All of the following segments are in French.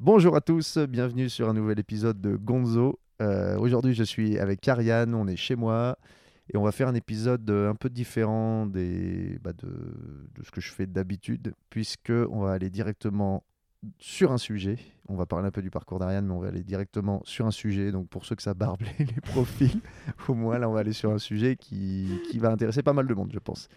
Bonjour à tous, bienvenue sur un nouvel épisode de Gonzo. Euh, Aujourd'hui, je suis avec Ariane, on est chez moi et on va faire un épisode un peu différent bah, de, ce que je fais d'habitude, puisque on va aller directement sur un sujet. On va parler un peu du parcours d'Ariane, mais on va aller directement sur un sujet. Donc pour ceux que ça barbe les, profils, au moins là, on va aller sur un sujet qui va intéresser pas mal de monde, je pense.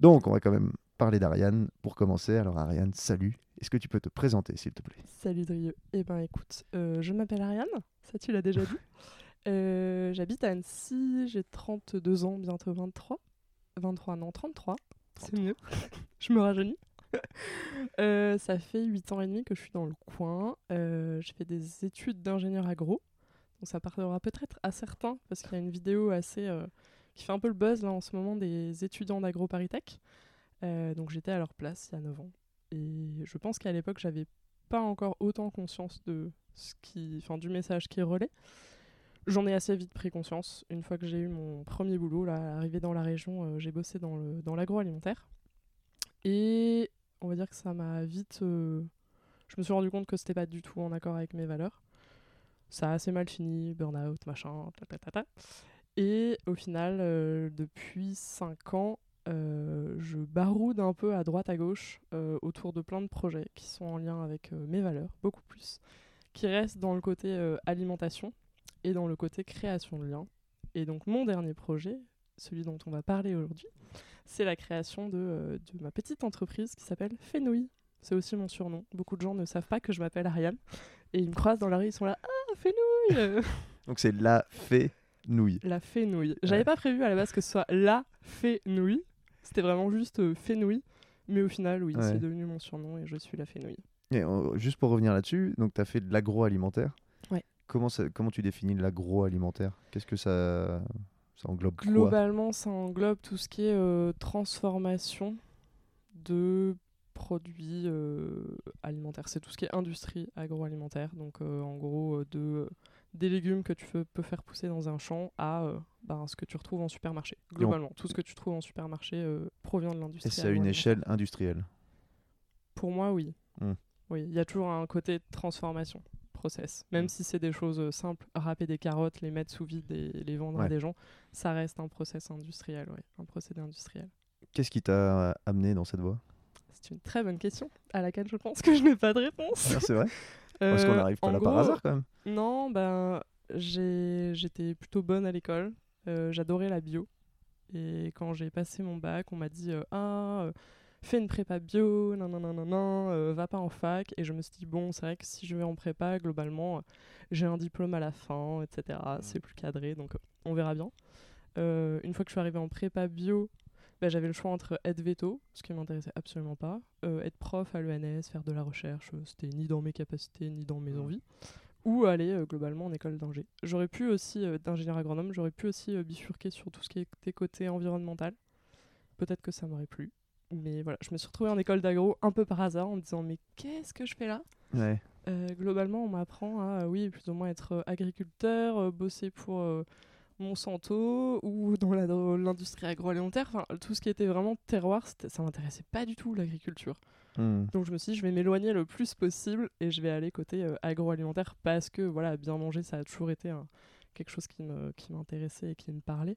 Donc on va quand même parler d'Ariane pour commencer. Alors Ariane, salut. Est-ce que tu peux te présenter, s'il te plaît? Salut Drieux. Eh ben écoute, euh, je m'appelle Ariane, ça tu l'as déjà dit. Euh, J'habite à Annecy, j'ai 32 ans, bientôt 23. 23, non, 33, c'est mieux. je me rajeunis. Euh, ça fait 8 ans et demi que je suis dans le coin. Euh, je fais des études d'ingénieur agro. Donc ça parlera peut-être à certains, parce qu'il y a une vidéo assez euh, qui fait un peu le buzz là en ce moment des étudiants d'agro Paritech. Euh, donc j'étais à leur place il y a 9 ans. Et je pense qu'à l'époque, j'avais pas encore autant conscience de ce qui, enfin, du message qui est relais. J'en ai assez vite pris conscience. Une fois que j'ai eu mon premier boulot, là, arrivé dans la région, euh, j'ai bossé dans le dans l'agroalimentaire. Et on va dire que ça m'a vite. euh, je me suis rendu compte que c'était pas du tout en accord avec mes valeurs. Ça a assez mal fini, burn-out, machin, ta ta ta. Et au final, depuis 5 ans, euh, je baroude un peu à droite à gauche euh, autour de plein de projets qui sont en lien avec euh, mes valeurs, beaucoup plus, qui restent dans le côté alimentation et dans le côté création de liens. Et donc mon dernier projet, celui dont on va parler aujourd'hui, c'est la création de, de ma petite entreprise qui s'appelle Fenouille. C'est aussi mon surnom. Beaucoup de gens ne savent pas que je m'appelle Ariane et ils me croisent dans la rue, ils sont là Ah, Fenouille Donc c'est la fée nouille. La Fenouille. J'avais Ouais. pas prévu à la base que ce soit la Fenouille. C'était vraiment juste euh, Fenouille. Mais au final, oui, Ouais. c'est devenu mon surnom et je suis la Fenouille. Et, euh, juste pour revenir là-dessus, donc tu as fait de l'agroalimentaire. Ouais. Comment, ça- comment tu définis l'agroalimentaire? Qu'est-ce que ça, ça englobe quoi? Globalement, ça englobe tout ce qui est euh, transformation de produits euh, alimentaires. C'est tout ce qui est industrie agroalimentaire. Donc, en gros, de, des légumes que tu peux, faire pousser dans un champ à euh, ben, ce que tu retrouves en supermarché. Globalement, tout ce que tu trouves en supermarché euh, provient de Et l'industrie. c'est à une échelle industrielle. Pour moi, oui. Hmm. Oui, il y a toujours un côté de transformation, process. Même Hmm. si c'est des choses euh, simples, râper des carottes, les mettre sous vide et les vendre à des gens, ça reste un process industriel, un procédé industriel. Qu'est-ce qui t'a amené dans cette voie? C'est une très bonne question à laquelle je pense que je n'ai pas de réponse. Ah, C'est vrai? Parce qu'on Euh, n'arrive pas en là par hasard quand même. Non, ben j'ai- j'étais plutôt bonne à l'école. Euh, J'adorais la bio. Et quand j'ai passé mon bac, on m'a dit euh, Ah, euh, fais une prépa bio, non, non, non, non, non, euh, va pas en fac. Et je me suis dit Bon, c'est vrai que si je vais en prépa, globalement, euh, j'ai un diplôme à la fin, etc. C'est plus cadré, donc euh, on verra bien. Euh, une fois que je suis arrivée en prépa bio, bah, j'avais le choix entre être veto, ce qui m'intéressait absolument pas, euh, être prof à l'ENS, faire de la recherche, euh, c'était ni dans mes capacités ni dans mes envies, ou aller euh, globalement en école d'ingé. J'aurais pu aussi, euh, d'ingénieur agronome, j'aurais pu aussi bifurquer sur tout ce qui était côté environnemental. Peut-être que ça m'aurait plu. Mais voilà, je me suis retrouvée en école d'agro un peu par hasard en me disant mais qu'est-ce que je fais là? Ouais. globalement, on m'apprend à, oui, plus ou moins être agriculteur, bosser pour Monsanto ou dans l'industrie agroalimentaire. Enfin, tout ce qui était vraiment terroir, ça m'intéressait pas du tout l'agriculture. Hmm. Donc je me suis dit, je vais m'éloigner le plus possible et je vais aller côté euh, agroalimentaire parce que voilà, bien manger, ça a toujours été quelque chose qui me qui m'intéressait et qui me parlait.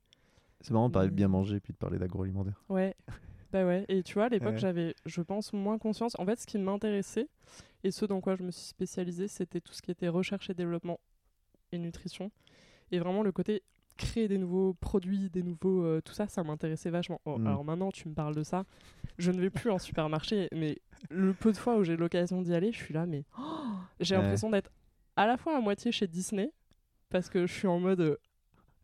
C'est marrant de parler de bien manger puis de parler d'agroalimentaire. Ouais, bah ouais. Et tu vois, à l'époque, Ouais. j'avais, je pense, moins conscience. En fait, ce qui m'intéressait et ce dans quoi je me suis spécialisée, c'était tout ce qui était recherche et développement et nutrition. Et vraiment, le côté créer des nouveaux produits, des nouveaux. euh, tout ça, ça m'intéressait vachement. Oh, Mm. Alors maintenant, tu me parles de ça. Je ne vais plus en supermarché, mais le peu de fois où j'ai l'occasion d'y aller, je suis là, mais oh, j'ai Ouais. l'impression d'être à la fois à moitié chez Disney, parce que je suis en mode. euh,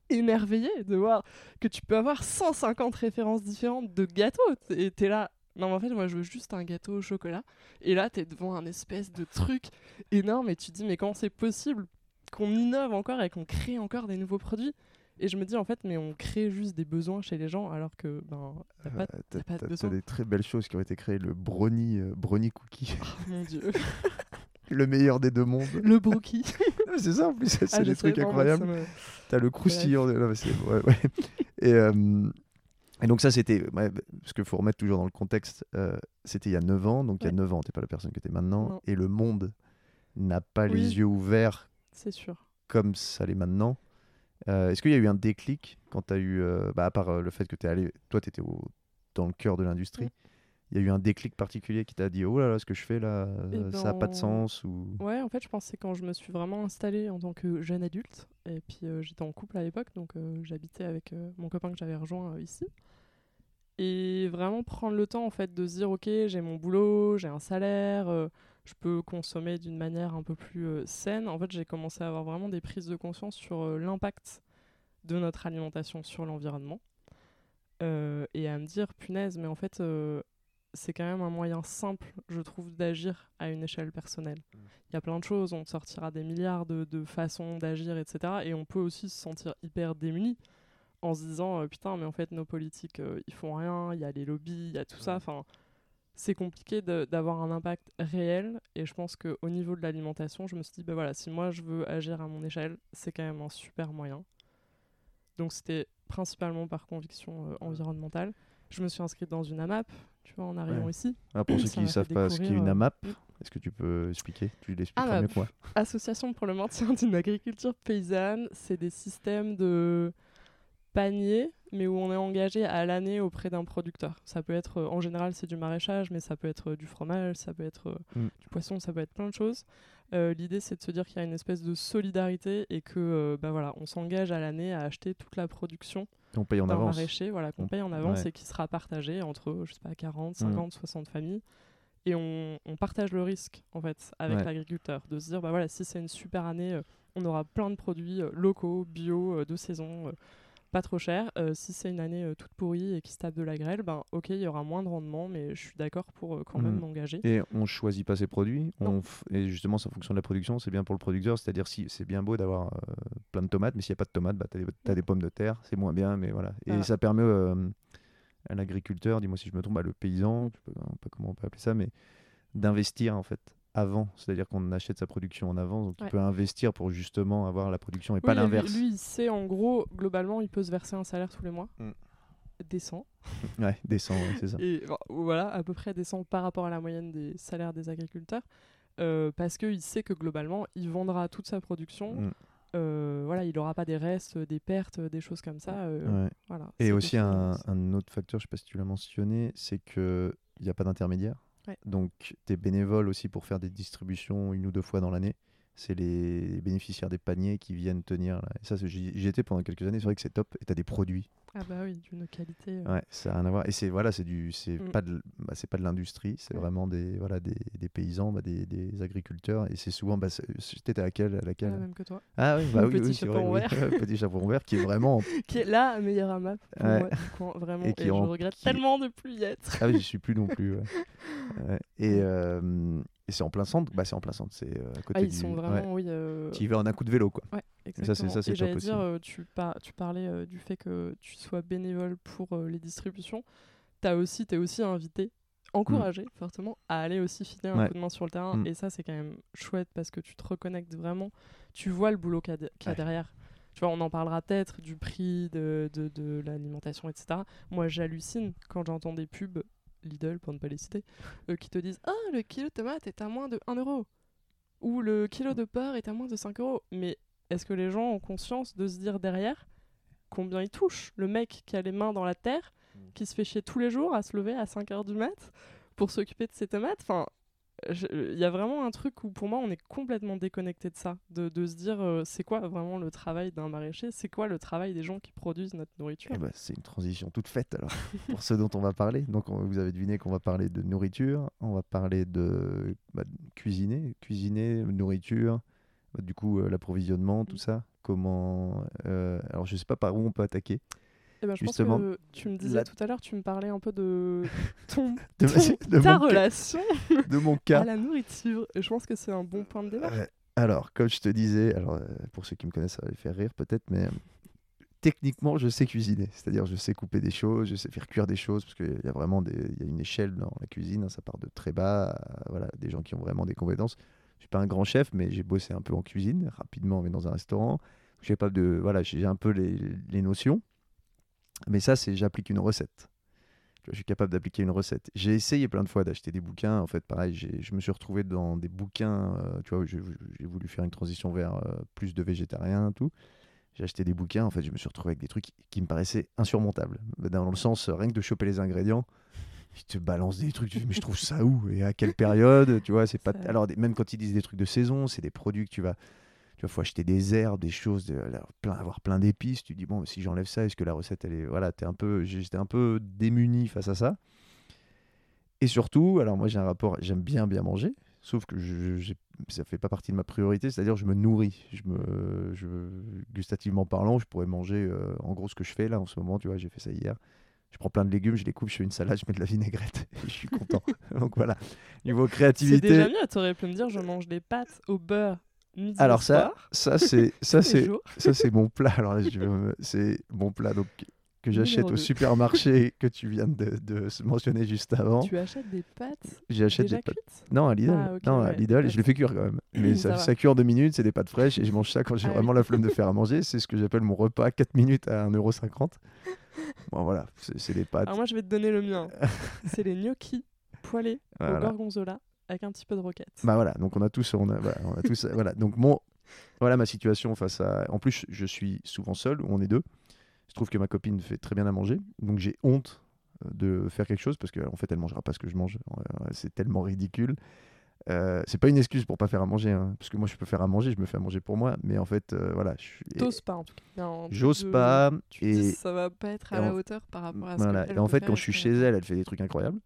émerveillé de voir que tu peux avoir 150 références différentes de gâteaux. Et t'es là, non mais en fait moi je veux juste un gâteau au chocolat. Et là t'es devant un espèce de truc énorme et tu te dis mais comment c'est possible qu'on innove encore et qu'on crée encore des nouveaux produits? Et je me dis en fait mais on crée juste des besoins chez les gens alors que ben pas Euh, T'as pas de t'as- besoin. t'as des très belles choses qui ont été créées. Le brownie, euh, brownie cookie, Oh, mon dieu le meilleur des deux mondes. le brookie c'est ça en plus, c'est Ah, des trucs incroyables. me- T'as le croustillant. de- non, mais c'est- ouais, ouais. Et, euh, et donc ça c'était, ouais, parce qu'il faut remettre toujours dans le contexte, euh, c'était il y a 9 ans, donc il y a Ouais. 9 ans, t'es pas la personne que t'es maintenant, Non. et le monde n'a pas Oui. les yeux ouverts C'est sûr. comme ça l'est maintenant. Euh, Est-ce qu'il y a eu un déclic quand tu as eu, euh, bah, à part euh, le fait que tu es allé, toi tu étais dans le cœur de l'industrie, il y a eu un déclic particulier qui t'a dit oh là là, ce que je fais là, Eh ça n'a pas de ben, sens ou... Ouais, en fait, je pense que c'est quand je me suis vraiment installée en tant que jeune adulte. Et puis, euh, j'étais en couple à l'époque, donc euh, j'habitais avec euh, mon copain que j'avais rejoint ici. Et vraiment prendre le temps, en fait, de se dire, OK, j'ai mon boulot, j'ai un salaire, je peux consommer d'une manière un peu plus euh, saine. En fait, j'ai commencé à avoir vraiment des prises de conscience sur euh, l'impact de notre alimentation sur l'environnement. Euh, et à me dire, punaise, mais en fait, c'est quand même un moyen simple, je trouve, d'agir à une échelle personnelle. Il y a plein de choses, on sortira des milliards de, de façons d'agir, etc. Et on peut aussi se sentir hyper démuni en se disant, euh, putain, mais en fait, nos politiques, euh, ils font rien, il y a les lobbies, il y a tout ça. Enfin, c'est compliqué d'avoir un impact réel. Et je pense qu'au niveau de l'alimentation, je me suis dit, bah voilà, si moi je veux agir à mon échelle, c'est quand même un super moyen. Donc c'était principalement par conviction euh, environnementale. Je me suis inscrite dans une AMAP, tu vois, en arrivant Ouais. ici. Ah, pour ceux qui ne savent pas ce qu'est une euh, AMAP, est-ce que tu peux expliquer? Tu l'expliqueras AMAP. mieux que moi. Association pour le maintien d'une agriculture paysanne, c'est des systèmes de paniers, mais où on est engagé à l'année auprès d'un producteur. Ça peut être, euh, en général, c'est du maraîchage, mais ça peut être euh, du fromage, ça peut être euh, Mm. du poisson, ça peut être plein de choses. Euh, L'idée, c'est de se dire qu'il y a une espèce de solidarité et que, euh, bah voilà, on s'engage à l'année à acheter toute la production On paye en avance. maraîcher, voilà, qu'on On- paye en avance ouais. et qui sera partagé entre, je sais pas, 40, Mm. 50, 60 familles. Et on, on partage le risque, en fait, avec Ouais. l'agriculteur. De se dire, bah voilà, si c'est une super année, euh, on aura plein de produits locaux, bio, de saison, pas trop cher. Euh, si c'est une année euh, toute pourrie et qui se tape de la grêle, ben ok, il y aura moins de rendement, mais je suis d'accord pour euh, quand même Mm. m'engager. Et on choisit pas ses produits. On f- Et justement, c'est en fonction de la production, c'est bien pour le producteur. C'est-à-dire, si c'est bien beau d'avoir plein de tomates, mais s'il n'y a pas de tomates, bah, tu as, des pommes de terre, c'est moins bien. Mais voilà. Et Voilà. ça permet à l'agriculteur, dis-moi si je me trompe, à le paysan, je sais pas, pas comment on peut appeler ça, mais d'investir en fait avant. C'est-à-dire qu'on achète sa production en avance, donc il Ouais. peut investir pour justement avoir la production et pas Oui, l'inverse. Lui, il sait en gros, globalement, il peut se verser un salaire tous les mois. Mm. Décent. Ouais, descend, ouais, c'est ça. Et bon, voilà, à peu près décent par rapport à la moyenne des salaires des agriculteurs. euh, parce qu'il sait que globalement, il vendra toute sa production. Mm. euh, voilà, il n'aura pas des restes, des pertes, des choses comme ça. euh, Ouais. voilà, Et aussi un, un autre facteur, je sais pas si tu l'as mentionné, c'est qu'il n'y a pas d'intermédiaire. Donc tu es bénévole aussi pour faire des distributions une ou deux fois dans l'année. C'est les bénéficiaires des paniers qui viennent tenir. Là. Et ça, j'y étais pendant quelques années, c'est vrai que c'est top. Et tu as des produits. Ah bah oui, d'une qualité. euh, Ouais, ça n'a rien à voir. Et c'est voilà, c'est du, c'est Mm. pas de, bah, c'est pas de l'industrie, c'est vraiment des, voilà, des, des paysans, bah, des, des agriculteurs. Et c'est souvent, bah, t'étais à laquelle, à laquelle? La même que toi. Ah oui, bah oui, petit oui, c'est vrai, chaperon oui. vert. Petit chaperon vert qui est vraiment Qui est la meilleure AMAP pour Ouais. moi, du coin, vraiment. Et Et, qui je en- regrette qui- tellement de plus y être. Ah oui, j'y suis plus non plus. ouais. Ouais. Et, euh, et c'est en plein centre. Bah, c'est en plein centre. C'est euh, à côté Ah, ils du. sont ouais. vraiment, oui. euh, Tu y vas en un coup de vélo, quoi. Ouais, ça, c'est- ça, c'est j'allais dire, euh, tu, par- tu parlais du fait que tu sois bénévole pour les distributions. T'as aussi, t'es aussi invité, encouragé fortement, à aller aussi filer un Ouais. coup de main sur le terrain. Mm. Et ça, c'est quand même chouette parce que tu te reconnectes vraiment. Tu vois le boulot qu'il y a, de- qu'il y a Ouais. derrière. Tu vois, on en parlera peut-être du prix de, de, de l'alimentation, etc. Moi, j'hallucine quand j'entends des pubs Lidl, pour ne pas les citer, euh, qui te disent Ah, le kilo de tomate est à moins de 1 euro. Ou le kilo de porc est à moins de 5 euros. Mais est-ce que les gens ont conscience de se dire derrière combien ils touchent? Le mec qui a les mains dans la terre, qui se fait chier tous les jours à se lever à 5 heures du mat pour s'occuper de ses tomates. Enfin, il y a vraiment un truc où pour moi on est complètement déconnecté de ça, de, de se dire euh, c'est quoi vraiment le travail d'un maraîcher, c'est quoi le travail des gens qui produisent notre nourriture. Eh ben, c'est une transition toute faite alors pour ce dont on va parler. Donc on- vous avez deviné qu'on va parler de nourriture, on va parler de, bah, de cuisiner, cuisiner, nourriture, bah, du coup euh, l'approvisionnement, tout Mm. ça. Comment euh, Alors je sais pas par où on peut attaquer. Eh ben, je justement, pense que tu me disais la- tout à l'heure, tu me parlais un peu de ton, De, ton- de ta relation de mon à cas. la nourriture. Et je pense que c'est un bon point de départ. Alors, comme je te disais, alors, euh, pour ceux qui me connaissent, ça va les faire rire peut-être, mais euh, techniquement, je sais cuisiner. C'est-à-dire, je sais couper des choses, je sais faire cuire des choses, parce qu'il y a vraiment des, y a une échelle dans la cuisine, hein, ça part de très bas, à, voilà, des gens qui ont vraiment des compétences. Je suis pas un grand chef, mais j'ai bossé un peu en cuisine, rapidement, mais dans un restaurant. J'ai pas de, voilà, j'ai un peu les, les notions. Mais ça, c'est j'applique une recette. Je suis capable d'appliquer une recette. J'ai essayé plein de fois d'acheter des bouquins. En fait, pareil, je me suis retrouvé dans des bouquins. euh, tu vois, j'ai j'ai voulu faire une transition vers euh, plus de végétarien, tout. J'ai acheté des bouquins. En fait, je me suis retrouvé avec des trucs qui me paraissaient insurmontables. Dans le sens, euh, rien que de choper les ingrédients, ils te balancent des trucs. Tu dis, mais je trouve ça où? Et à quelle période? Tu vois, c'est pas. Alors, même quand ils disent des trucs de saison, c'est des produits que tu vas. Tu vois, faut acheter des herbes, des choses, de- là, plein, avoir plein d'épices. Tu dis bon, si j'enlève ça, est-ce que la recette elle est voilà, t'es un peu, j'étais un peu démuni face à ça? Et surtout, alors moi j'ai un rapport, j'aime bien bien manger, sauf que je, j'ai- ça fait pas partie de ma priorité, c'est-à-dire je me nourris, je me, je, gustativement parlant, je pourrais manger euh, en gros ce que je fais là en ce moment, tu vois, j'ai fait ça hier. Je prends plein de légumes, je les coupe, je fais une salade, je mets de la vinaigrette et je suis content. Donc voilà, niveau C'est créativité. déjà mieux, t'aurais pu me dire je mange des pâtes au beurre Alors ça, ça c'est ça c'est ça c'est mon plat. Alors là, c'est mon plat donc que j'achète au supermarché que tu viens de, mentionner juste avant. Tu achètes des pâtes J'achète des pâtes. Non, à Lidl. Ah, non, à Lidl, je les fais cuire quand même. Mais Ça ça, ça cuit en deux minutes, c'est des pâtes fraîches et je mange ça quand j'ai Ah oui. vraiment la flemme de faire à manger. C'est ce que j'appelle mon repas à 4 minutes à 1,50€. Bon voilà, c'est des pâtes. Alors moi je vais te donner le mien. C'est les gnocchis poêlés au gorgonzola avec un petit peu de roquette. Bah voilà, donc on a tous, on a, voilà, on a tous, voilà. Donc mon, voilà ma situation face à. En plus, je suis souvent seul, ou on est deux. Je trouve que ma copine fait très bien à manger, donc j'ai honte euh, de faire quelque chose parce qu'en en fait, elle mangera pas ce que je mange. Euh, C'est tellement ridicule. Euh, c'est pas une excuse pour pas faire à manger, hein, parce que moi je peux faire à manger, je me fais à manger pour moi, mais en fait, euh, voilà. T'oses pas en tout cas. J'ose de- pas Tu dis, et ça va pas être à la hauteur par rapport à ce voilà. que Et en fait, quand je suis chez elle, elle fait des trucs incroyables.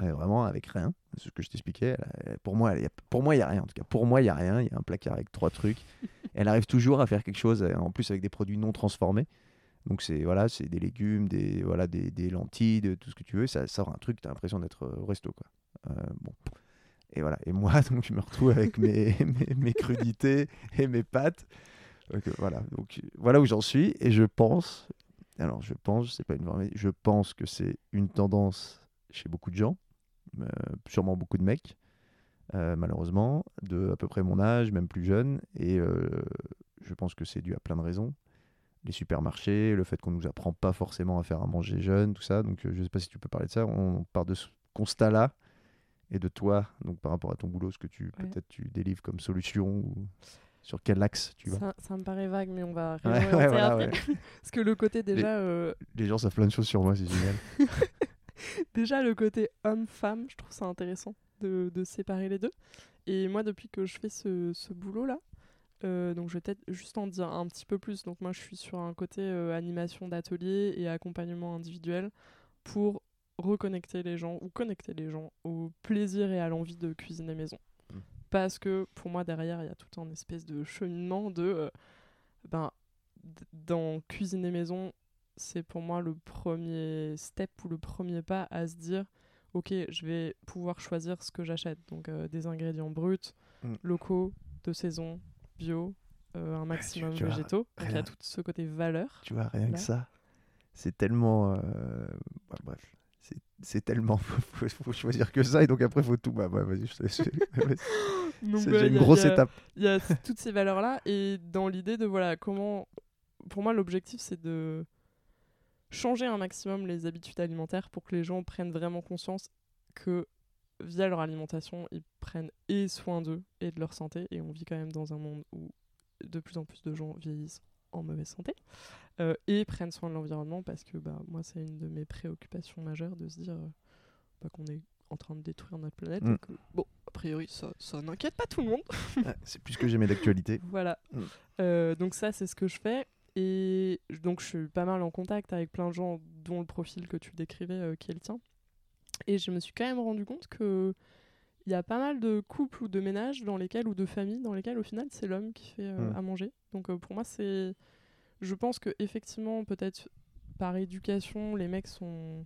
Euh, vraiment avec rien, c'est ce que je t'expliquais. Pour moi, il y a, pour moi, il y a rien. En tout cas, pour moi, il y a rien. Il y a un placard avec trois trucs. elle arrive toujours à faire quelque chose, euh, en plus avec des produits non transformés. Donc c'est voilà, c'est des légumes, des voilà, des, des lentilles, de tout ce que tu veux. Ça sort un truc, t'as l'impression d'être euh, au resto quoi. Euh, bon. Et voilà. Et moi, donc je me retrouve avec mes, mes, mes crudités et mes pâtes. Donc, voilà. Donc voilà où j'en suis. Et je pense, alors je pense, c'est pas une je pense que c'est une tendance chez beaucoup de gens, sûrement beaucoup de mecs, euh, malheureusement, de à peu près mon âge, même plus jeune. Et euh, je pense que c'est dû à plein de raisons. Les supermarchés, le fait qu'on nous apprend pas forcément à faire à manger jeune, tout ça. Donc euh, je sais pas si tu peux parler de ça. On part de ce constat-là et de toi, donc par rapport à ton boulot, ce que tu Ouais. peut-être tu délivres comme solution ou sur quel axe tu vas? Ça, ça me paraît vague, mais on va Ouais, ouais, voilà. Parce que le côté déjà, euh, Les gens savent plein de choses sur moi, c'est génial. déjà le côté homme-femme, je trouve ça intéressant de, de séparer les deux. Et moi, depuis que je fais ce, ce boulot-là, euh, donc je vais peut-être juste en dire un petit peu plus. Donc moi, je suis sur un côté euh, animation d'atelier et accompagnement individuel pour reconnecter les gens ou connecter les gens au plaisir et à l'envie de cuisiner maison. Mm. Parce que pour moi, derrière, il y a tout un espèce de cheminement de... euh, ben, dans cuisiner maison, c'est pour moi le premier step ou le premier pas à se dire ok je vais pouvoir choisir ce que j'achète donc euh, des ingrédients bruts Mm. locaux de saison bio euh, un maximum tu végétaux donc il y a tout ce côté valeur Tu vois, rien Là. que ça, c'est tellement. euh, ouais, bref, c'est- tellement. faut, faut choisir que ça et donc après, faut tout. Bah, ouais, vas-y, je c'est y une grosse il y a- étape. il y a toutes ces valeurs là et dans l'idée de voilà comment pour moi l'objectif c'est de changer un maximum les habitudes alimentaires pour que les gens prennent vraiment conscience que via leur alimentation ils prennent et soin d'eux et de leur santé et on vit quand même dans un monde où de plus en plus de gens vieillissent en mauvaise santé euh, et prennent soin de l'environnement parce que bah moi c'est une de mes préoccupations majeures de se dire euh, bah, qu'on est en train de détruire notre planète Mm. que bon a priori ça, ça n'inquiète pas tout le monde c'est plus que jamais d'actualité. voilà. Mm. Euh, donc ça, c'est ce que je fais. Et donc je suis pas mal en contact avec plein de gens, dont le profil que tu décrivais, euh, qui est le tien. Et je me suis quand même rendu compte que il y a pas mal de couples ou de ménages dans lesquels ou de familles dans lesquels au final c'est l'homme qui fait euh, Mm. à manger. Donc euh, pour moi c'est, je pense que effectivement peut-être par éducation les mecs sont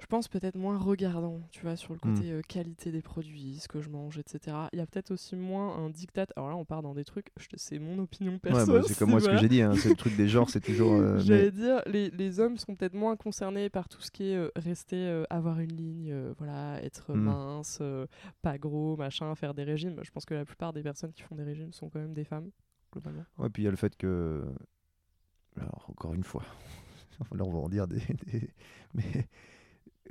je pense peut-être moins regardant, tu vois, sur le Mm. côté euh, qualité des produits, ce que je mange, etc. Il y a peut-être aussi moins un dictat. Alors là, on part dans des trucs, c'est mon opinion Ouais, perso. bah, c'est comme moi ce que j'ai dit, hein, c'est le truc des genres, c'est toujours. euh, mais- J'allais dire, les, les hommes sont peut-être moins concernés par tout ce qui est euh, rester, avoir une ligne, voilà, être Mm. mince, pas gros, machin, faire des régimes. Je pense que la plupart des personnes qui font des régimes sont quand même des femmes, globalement. Ouais, puis il y a le fait que. Alors, encore une fois, Là, on va en dire des. des- Mais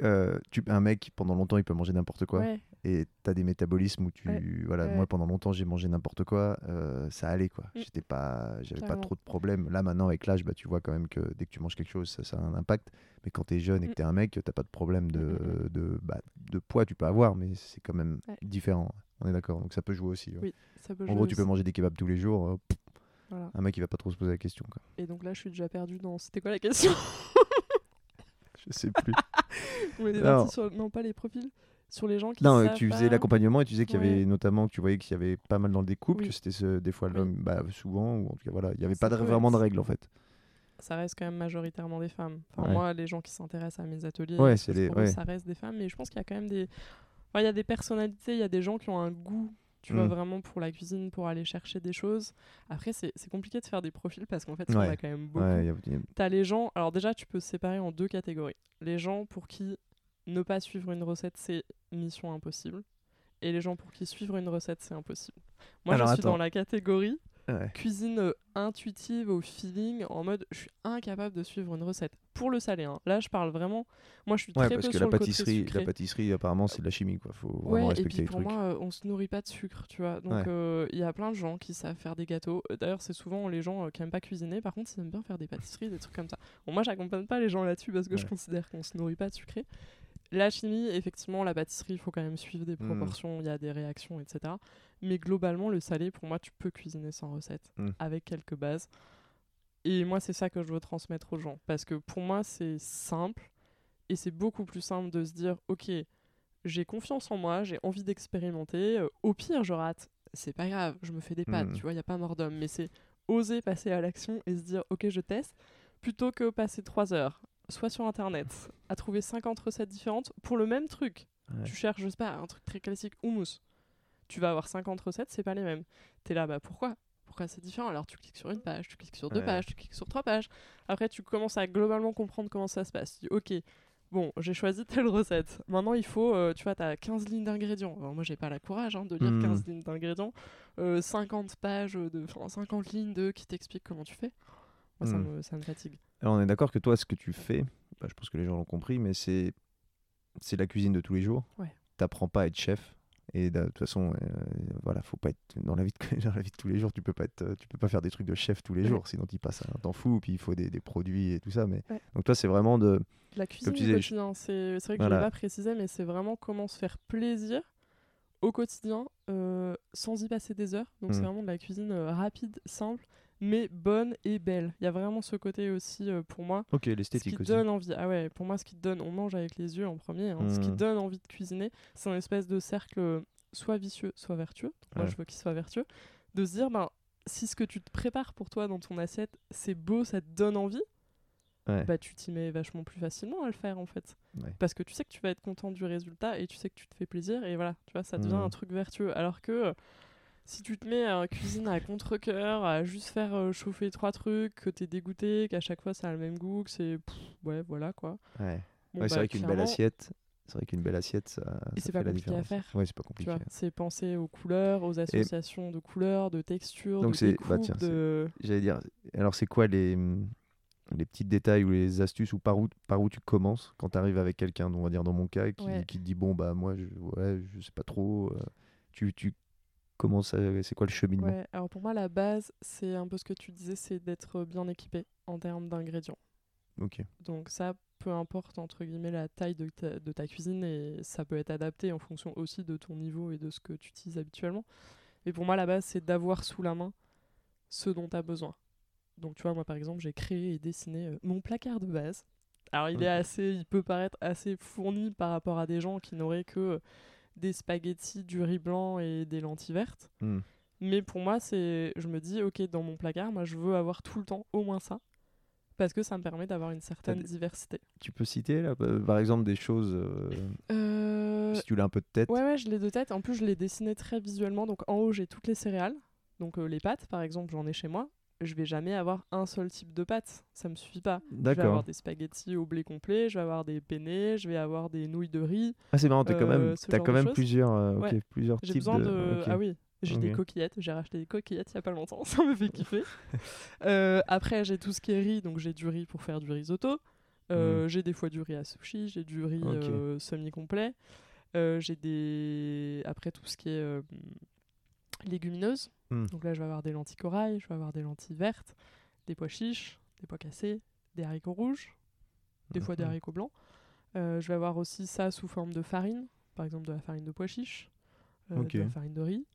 euh, tu... un mec, pendant longtemps, il peut manger n'importe quoi. Ouais, Et tu as des métabolismes où tu. Ouais, Voilà, ouais. moi, pendant longtemps, j'ai mangé n'importe quoi. euh, ça allait, quoi. Mm. J'étais pas... J'avais pas trop de problèmes. Là, maintenant, avec l'âge, bah, tu vois quand même que dès que tu manges quelque chose, ça, ça a un impact. Mais quand tu es jeune et que Mm. tu es un mec, t'as pas de problème de, Mm, de, bah, de poids, tu peux avoir, mais c'est quand même différent. On est d'accord. Donc ça peut jouer aussi. Oui, ça peut En jouer gros, tu peux manger des kebabs tous les jours. euh, Voilà. un mec, il va pas trop se poser la question. Quoi. Et donc là, je suis déjà perdue dans. C'était quoi la question? Je sais plus. Parti sur. Non, pas les profils. Sur les gens qui. non, euh, savent tu faisais pas. l'accompagnement et tu disais qu'il y avait Ouais. notamment, que tu voyais qu'il y avait pas mal dans des couples, Oui. que c'était ce- des fois l'homme, bah, souvent, ou en tout cas, voilà, il y avait pas de- vraiment de règles en fait. Ça reste quand même majoritairement des femmes. Enfin, Ouais. moi, les gens qui s'intéressent à mes ateliers, Ouais, ça reste des femmes. Mais je pense qu'il y a quand même des. Enfin, il y a des personnalités, il y a des gens qui ont un goût. Tu vois, Mm. vraiment pour la cuisine, pour aller chercher des choses. Après, c'est compliqué de faire des profils parce qu'en fait, il y en Ouais. a quand même beaucoup. Ouais, a- T'as les gens, alors déjà tu peux séparer en deux catégories. Les gens pour qui ne pas suivre une recette c'est mission impossible. Et les gens pour qui suivre une recette c'est impossible. Moi Alors, je suis attends. dans la catégorie ouais. cuisine euh, intuitive au feeling en mode je suis incapable de suivre une recette. Pour le salé, hein. là je parle vraiment, moi je suis Ouais, très parce peu que sur la le côté pâtisserie, sucré. la pâtisserie, apparemment, c'est de la chimie, quoi. Faut vraiment Ouais, et respecter puis les pour trucs. moi, euh, on se nourrit pas de sucre, tu vois. Donc, Ouais. euh, il y a plein de gens qui savent faire des gâteaux. Euh, D'ailleurs, c'est souvent les gens euh, qui aiment pas cuisiner. Par contre, ils aiment bien faire des pâtisseries, des trucs comme ça. Bon, moi, j'accompagne pas les gens là-dessus parce que je considère qu'on se nourrit pas de sucré. La chimie, effectivement, la pâtisserie, il faut quand même suivre des Mm. proportions, il y a des réactions, etc. Mais globalement, le salé, pour moi, tu peux cuisiner sans recette, Mm. avec quelques bases. Et moi, c'est ça que je veux transmettre aux gens. Parce que pour moi, c'est simple. Et c'est beaucoup plus simple de se dire, ok, j'ai confiance en moi, j'ai envie d'expérimenter. euh, au pire, je rate. C'est pas grave, je me fais des pâtes, Mm. tu vois, il n'y a pas mort d'homme. Mais c'est oser passer à l'action et se dire, ok, je teste, plutôt que passer trois heures, soit sur Internet, à trouver 50 recettes différentes pour le même truc. Ouais. Tu cherches, je sais pas, un truc très classique, houmous. Tu vas avoir 50 recettes, c'est pas les mêmes. T'es là, bah pourquoi? Pourquoi c'est différent? Alors tu cliques sur une page, tu cliques sur deux Ouais. pages, tu cliques sur trois pages. Après, tu commences à globalement comprendre comment ça se passe. Tu dis, ok, bon, j'ai choisi telle recette. Maintenant, il faut, euh, tu vois, t'as 15 lignes d'ingrédients. Alors, moi, j'ai pas la courage hein, de lire Mhm. 15 lignes d'ingrédients. Euh, 50 pages, de, enfin, 50 lignes de qui t'expliquent comment tu fais. Moi, ça, me, ça me fatigue. Alors, on est d'accord que toi, ce que tu fais, bah, je pense que les gens l'ont compris, mais c'est c'est la cuisine de tous les jours. Ouais. T'apprends pas à être chef. Et de, toute façon, euh, voilà, faut pas être dans la vie de dans la vie de tous les jours. Tu peux pas être, euh, tu peux pas faire des trucs de chef tous les jours, sinon tu passes un temps fou. Puis il faut des, des produits et tout ça. Mais Ouais. donc toi, c'est vraiment de La cuisine du quotidien, c'est vrai que Voilà. je l'ai pas précisé, mais c'est vraiment comment se faire plaisir au quotidien euh, sans y passer des heures. Donc c'est Mm. vraiment de la cuisine euh, rapide, simple, mais bonne et belle. Il y a vraiment ce côté aussi euh, pour moi. ok Ce qui l'esthétique aussi. donne envie, ah ouais, pour moi, ce qui donne, on mange avec les yeux en premier, hein, ce qui Mm. te donne envie de cuisiner, c'est un espèce de cercle euh, soit vicieux, soit vertueux. Donc Moi, je veux qu'il soit vertueux. De se dire, ben, si ce que tu te prépares pour toi dans ton assiette, c'est beau, ça te donne envie, Ouais. bah tu t'y mets vachement plus facilement à le faire en fait. Ouais. Parce que tu sais que tu vas être content du résultat et tu sais que tu te fais plaisir et voilà, tu vois, ça devient Mhm. un truc vertueux. Alors que euh, si tu te mets à cuisiner à contre-coeur, à juste faire euh, chauffer trois trucs, que t'es dégoûté, qu'à chaque fois ça a le même goût, que c'est. Ouais, voilà quoi. Ouais. Bon, Ouais, c'est bah, vrai qu'une belle assiette, c'est vrai qu'une belle assiette, ça, Et c'est pas la compliqué à faire, Ouais, c'est pas compliqué. c'est penser aux couleurs, aux associations de couleurs, de textures, Donc de c'est- bah découpes, tiens, c'est- de... J'allais dire, alors c'est quoi les, hum, les petits détails ou les astuces ou par où, par où tu commences quand tu arrives avec quelqu'un, on va dire dans mon cas, qui, Ouais. qui te dit bon bah moi je, ouais, je sais pas trop, euh, tu, tu commences à, c'est quoi le cheminement? Ouais, alors pour moi, la base, c'est un peu ce que tu disais, c'est d'être bien équipé en termes d'ingrédients. Ok. Donc ça, peu importe entre guillemets la taille de ta, de ta cuisine et ça peut être adapté en fonction aussi de ton niveau et de ce que tu utilises habituellement. Mais pour moi, la base, c'est d'avoir sous la main ce dont tu as besoin. Donc tu vois, moi par exemple, j'ai créé et dessiné euh, mon placard de base. Alors il est assez, il peut paraître assez fourni par rapport à des gens qui n'auraient que euh, des spaghettis, du riz blanc et des lentilles vertes. Hmm. Mais pour moi, c'est, je me dis, ok, dans mon placard, moi, je veux avoir tout le temps au moins ça, parce que ça me permet d'avoir une certaine des- diversité. Tu peux citer là, par par exemple des choses, euh, Euh, si tu l'as un peu de tête? Ouais, ouais, je l'ai de tête. En plus, je l'ai dessiné très visuellement. Donc, en haut, j'ai toutes les céréales. Donc, euh, les pâtes, par exemple, j'en ai chez moi. Je vais jamais avoir un seul type de pâte. Ça me suffit pas. Je vais avoir des spaghettis au blé complet, je vais avoir des penne, je vais avoir des nouilles de riz. Ah, c'est marrant, t'as quand même, euh, genre quand même choses. plusieurs, euh, Ouais. plusieurs types besoin de. de. Ah oui, j'ai des coquillettes. J'ai racheté des coquillettes il y a pas longtemps. Ça me fait kiffer. Euh, après, j'ai tout ce qui est riz. Donc, j'ai du riz pour faire du risotto. Euh, J'ai des fois du riz à sushi. J'ai du riz Hmm. Euh, semi-complet. Euh, j'ai des. Après, tout ce qui est euh, légumineuses. Hmm. Donc là, je vais avoir des lentilles corail. Je vais avoir des lentilles vertes. Des pois chiches. Des pois cassés. Des haricots rouges. Des fois des haricots blancs. Euh, je vais avoir aussi ça sous forme de farine. Par exemple, de la farine de pois chiches. euh. De la farine de riz.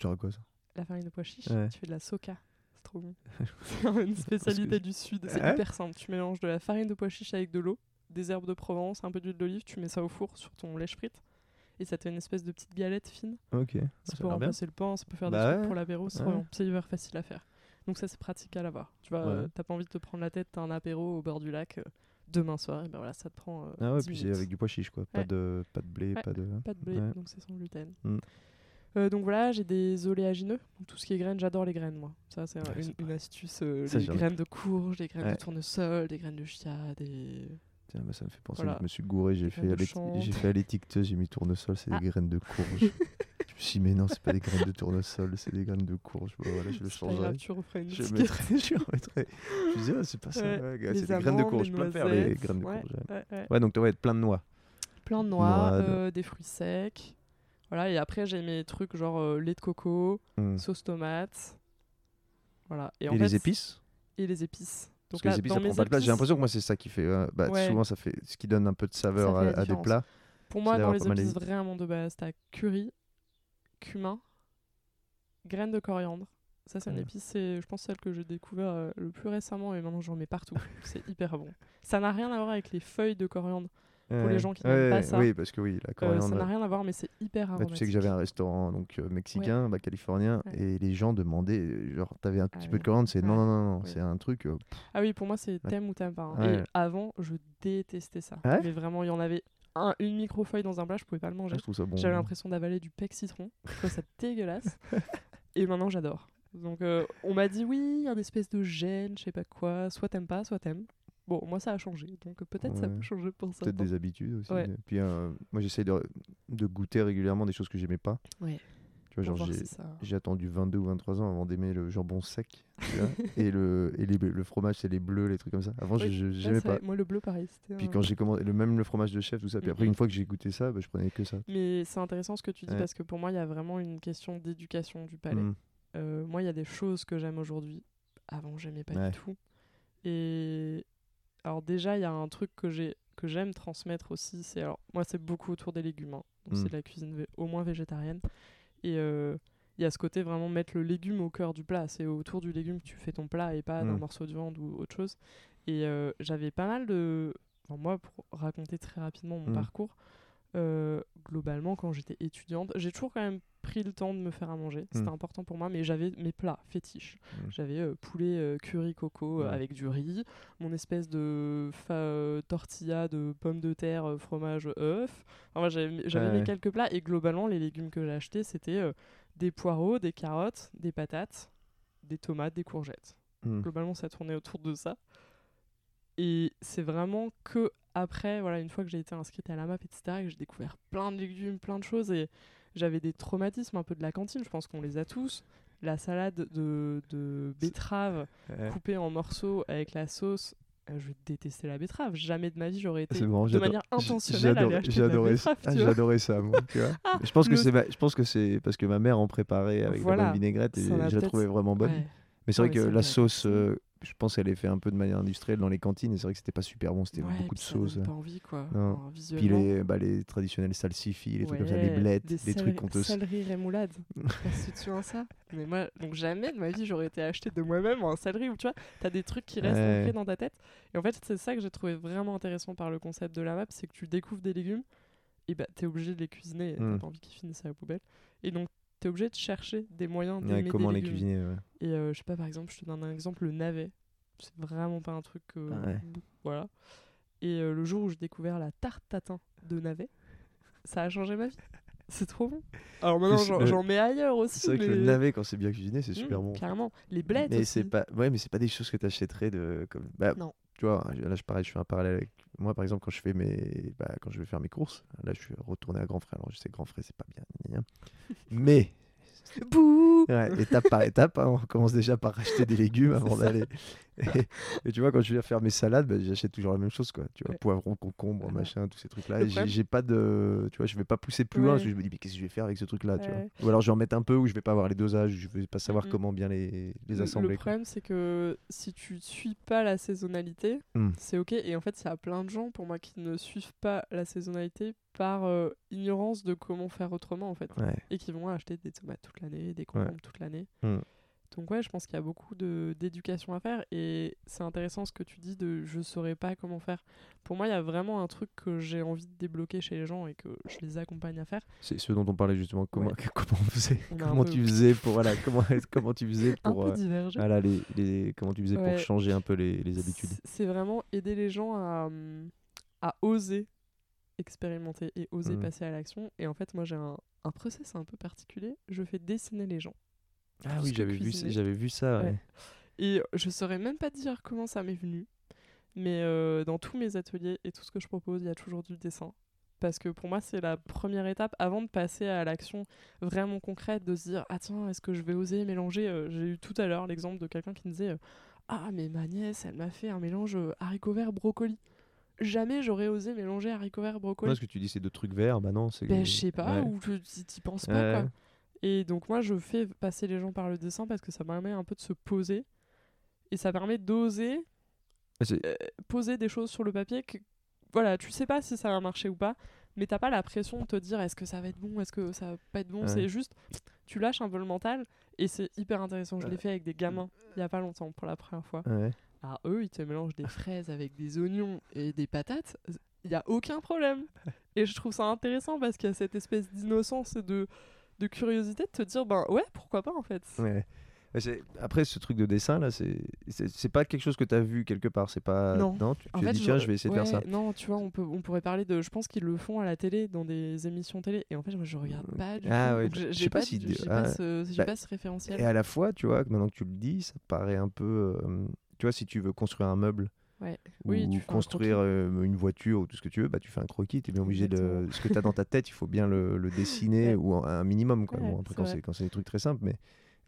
Sert à quoi ça? La farine de pois chiches, Ouais. tu fais de la soca. C'est trop bon. c'est une spécialité du sud. C'est Ouais. hyper simple. Tu mélanges de la farine de pois chiches avec de l'eau, des herbes de Provence, un peu d'huile d'olive, tu mets ça au four sur ton lèche frite. Et ça te fait une espèce de petite galette fine. Ok. Bien. remplacer le pain, ça peut faire Bah des trucs ouais. pour l'apéro, c'est Ouais. C'est hyper facile à faire. Donc ça, c'est pratique à l'avoir. Tu vois, Ouais. euh, t'as pas envie de te prendre la tête, t'as un apéro au bord du lac euh, demain soir, et ben voilà, ça te prend euh, Ah ouais, 10 puis c'est avec du pois chiche quoi. Pas de, pas de blé, pas de. Pas de blé, donc c'est sans gluten. Mm. Euh, donc voilà, j'ai des oléagineux, donc tout ce qui est graines, j'adore les graines moi. Ça c'est Ouais, une, c'est une astuce, euh, Ça, les graines de courge, des graines Ouais. de tournessol, des graines de chia, des... Tiens, bah, ça me fait penser. Voilà. Je me suis gouré, j'ai fait, de j'ai fait à l'étiqueteuse, j'ai mis tournesol, c'est Ah. des graines de courge. je me suis dit, mais non, c'est pas des graines de tournesol, c'est des graines de courge. Voilà, je le pas grave, changerai. tu une Je mettrai, je remettrai. Je me disais, ah, c'est pas ça, Ouais. Les c'est des graines de courge. les le faire, les graines de ouais. courge. ouais. Donc tu vas être plein de noix. Plein de noix, de- euh, des fruits secs. Voilà, et après j'ai mes trucs genre euh, lait de coco, Hmm. sauce tomate. Voilà. Et, Et, en les fait, épices? Et les épices. Parce que là, les épices, ça prend pas de place. J'ai l'impression que moi, c'est ça qui fait. euh, bah, Ouais. Souvent, ça fait ce qui donne un peu de saveur Ça fait à, la à des différence. plats. Pour moi, C'est dans d'avoir les pas mal épices vraiment de base, t'as curry, cumin, graines de coriandre. Ça, c'est une Ouais. épice, c'est, je pense, celle que j'ai découvert euh, le plus récemment et maintenant j'en mets partout. c'est hyper bon. Ça n'a rien à voir avec les feuilles de coriandre. Les Ouais. gens qui n'aiment pas ça, Oui, parce que oui, la Euh, coriandre. ça n'a rien à voir, mais c'est hyper Bah, aromatique. tu sais que j'avais un restaurant donc euh, mexicain, bah, californien, et les gens demandaient, euh, genre, t'avais un petit Ah peu de coriandre, c'est non, non, non, non, c'est un truc. euh, Ah oui, pour moi, c'est t'aimes ou t'aimes pas. hein. Et avant, je détestais ça. Ah mais vraiment, il y en avait un, une micro-feuille dans un plat, je pouvais pas le manger. ça bon. J'avais l'impression d'avaler du pec citron. Je trouvais ça dégueulasse. Et maintenant, j'adore. Donc, euh, on m'a dit oui, un espèce de gêne, je sais pas quoi. Soit t'aimes pas, soit t'aimes. Bon, moi, ça a changé. Donc, euh, peut-être ça Ouais. peut changer pour ça. Peut-être des habitudes aussi. Ouais. Puis euh, moi, j'essaye de, de goûter régulièrement des choses que j'aimais pas. Ouais. Tu vois, genre, j'ai. si ça. J'ai attendu 22 ou 23 ans avant d'aimer le jambon sec tu vois, et, le, et les- le fromage, c'est les bleus, les trucs comme ça. Avant, Oui, je- j'aimais pas. Moi, le bleu, pareil. c'était Puis un- quand j'ai commencé, le, même le fromage de chef, tout ça. Puis après, une fois que j'ai goûté ça, bah, je prenais que ça. Mais c'est intéressant ce que tu dis Ouais. parce que pour moi, il y a vraiment une question d'éducation du palais. Mm. Euh, moi, il y a des choses que j'aime aujourd'hui. Avant, j'aimais pas Ouais. du tout. Et alors déjà, il y a un truc que j'ai que j'aime transmettre aussi. C'est alors moi, c'est beaucoup autour des légumes. hein. Donc Mm. c'est de la cuisine au moins végétarienne. Et euh, il y a ce côté vraiment mettre le légume au cœur du plat. C'est autour du légume que tu fais ton plat et pas d'un Mm. morceau de viande ou autre chose. Et euh, j'avais pas mal de. enfin, moi, pour raconter très rapidement mon Mm. parcours, euh, globalement, quand j'étais étudiante, j'ai toujours quand même pris le temps de me faire à manger. C'était Mm. important pour moi, mais j'avais mes plats fétiches. Mm. J'avais euh, poulet euh, curry coco Ouais. avec du riz, mon espèce de tortilla de pommes de terre, fromage, œuf. Enfin, j'avais mes quelques plats et globalement, les légumes que j'ai achetés, c'était des poireaux, des carottes, des patates, des tomates, des courgettes. Mm. Globalement, ça tournait autour de ça. Et c'est vraiment que après, voilà, une fois que j'ai été inscrite à la map, etc., que j'ai découvert plein de légumes, plein de choses, et j'avais des traumatismes un peu de la cantine, je pense qu'on les a tous. La salade de, de betterave Ouais. coupée en morceaux avec la sauce, euh, je détestais la betterave. Jamais de ma vie j'aurais été de manière intentionnelle la j'adorais ça. J'adorais ça, moi. tu vois. Ah, je pense que c'est ma- je pense que c'est parce que ma mère en préparait avec Voilà. la bonne vinaigrette et je la trouvais vraiment bonne. Ouais. Mais c'est Ouais, vrai que la sauce, être- euh, je pense qu'elle est faite un peu de manière industrielle dans les cantines et c'est vrai que c'était pas super bon, c'était Ouais, beaucoup de sauce. pas envie quoi. Non. Puis les, bah, les traditionnels salsifis, les trucs comme ça, les blettes, des des trucs qu'on te. Céleri rémoulade. Pas si tu de ça? Mais moi, donc jamais de ma vie j'aurais été acheter de moi-même un céleri où tu vois, t'as des trucs qui restent Ouais. dans ta tête. Et en fait, c'est ça que j'ai trouvé vraiment intéressant par le concept de la map, c'est que tu découvres des légumes et bah t'es obligé de les cuisiner. et Mm. T'as pas envie qu'ils finissent à la poubelle. Et donc t'es obligé de chercher des moyens Ouais, d'aimer comment des les cuisiner ouais. Et euh, je sais pas, par exemple, je te donne un exemple, le navet. C'est vraiment pas un truc. euh, Ah ouais. Voilà. Et euh, le jour où j'ai découvert la tarte tatin de navet, ça a changé ma vie. C'est trop bon. Alors maintenant, j'en mets ailleurs aussi. C'est vrai que le mais- navet, quand c'est bien cuisiné, c'est Mmh, super bon. Carrément. Les blettes Mais c'est pas, ouais, mais c'est pas des choses que tu achèterais de comme. Bah, Non. Tu vois, là, je pareil, je fais un parallèle avec moi, par exemple, quand je fais mes, bah, quand je vais faire mes courses. Là, je suis retourné à Grand Frère. Alors, je sais, que Grand Frère, c'est pas bien, mais Bouh ouais, étape par étape, hein, on commence déjà par acheter des légumes avant d'aller. Et, et tu vois, quand je viens faire mes salades, bah, j'achète toujours la même chose, quoi. Tu vois, Ouais. poivron, concombre, machin, tous ces trucs-là. Le Et J'ai pas de, tu vois, je vais pas pousser plus loin parce que je me dis, mais qu'est-ce que je vais faire avec ce truc-là, tu vois? Ou alors je vais en mettre un peu, ou je vais pas avoir les dosages, je vais pas savoir Mhm. comment bien les, les Le- Le assembler. quoi. problème, c'est que si tu suis pas la saisonnalité, Hmm. c'est ok. Et en fait, il y a plein de gens, pour moi, qui ne suivent pas la saisonnalité par euh, ignorance de comment faire autrement, en fait. Ouais. Et qui vont acheter des tomates toute l'année, des concombres toute l'année. Hmm. Donc ouais, je pense qu'il y a beaucoup de- d'éducation à faire. Et c'est intéressant ce que tu dis de je saurais pas comment faire. Pour moi, il y a vraiment un truc que j'ai envie de débloquer chez les gens et que je les accompagne à faire. C'est ce dont on parlait justement. Comment, Ouais. comment on faisait Comment peu- tu faisais pour voilà comment comment tu faisais Un pour euh, voilà, les, les- comment tu faisais pour changer un peu les, les habitudes. C'est vraiment aider les gens à, hum, à oser expérimenter et oser Mhm. passer à l'action. Et en fait, moi, j'ai un, un process un peu particulier. Je fais dessiner les gens. Ah oui, j'avais vu j'avais vu ça. Ouais. ouais. Et je saurais même pas dire comment ça m'est venu. Mais euh, dans tous mes ateliers et tout ce que je propose, il y a toujours du dessin. Parce que pour moi, c'est la première étape avant de passer à l'action vraiment concrète, de se dire Ah, tiens, est-ce que je vais oser mélanger Euh, J'ai eu tout à l'heure l'exemple de quelqu'un qui me disait euh, Ah, mais ma nièce, elle m'a fait un mélange euh, haricots verts brocoli. Jamais j'aurais osé mélanger haricots verts brocoli. Ouais, ce que tu dis c'est deux trucs verts, bah non, c'est Ben, je sais pas, ouais. ou tu t'y- penses pas, Ouais. quoi. Et donc, moi, je fais passer les gens par le dessin parce que ça permet un peu de se poser. Et ça permet d'oser c'est- euh, poser des choses sur le papier que, voilà, tu sais pas si ça va marcher ou pas, mais t'as pas la pression de te dire est-ce que ça va être bon, est-ce que ça va pas être bon. Ouais. C'est juste, tu lâches un peu le mental et c'est hyper intéressant. Je l'ai fait avec des gamins il y a pas longtemps pour la première fois. ouais. Alors eux, ils te mélangent des fraises avec des oignons et des patates. Il y a aucun problème. Et je trouve ça intéressant parce qu'il y a cette espèce d'innocence et de, de curiosité de te dire, ben ouais, pourquoi pas en fait. Ouais. Après, ce truc de dessin là, c'est pas quelque chose que tu as vu quelque part. C'est pas. Non. tu En tu as fait, dit tiens, je vais essayer de faire ça. Non, tu vois, on, peut, on pourrait parler de. Je pense qu'ils le font à la télé, dans des émissions télé. Et en fait, moi, je regarde pas du Ah ouais, j'ai- pas pas, si- ah, pas ce, j'ai bah, pas ce référentiel. Et à la fois, tu vois, maintenant que tu le dis, ça paraît un peu. euh, tu vois, si tu veux construire un meuble. Ouais. Ou Oui, tu fais un construire euh, une voiture ou tout ce que tu veux, bah, tu fais un croquis, tu es bien obligé de. Ce que tu as dans ta tête, il faut bien le, le dessiner Ouais. ou un, un minimum. Quoi. Ouais, Bon, après, c'est quand c'est des trucs très simples, mais.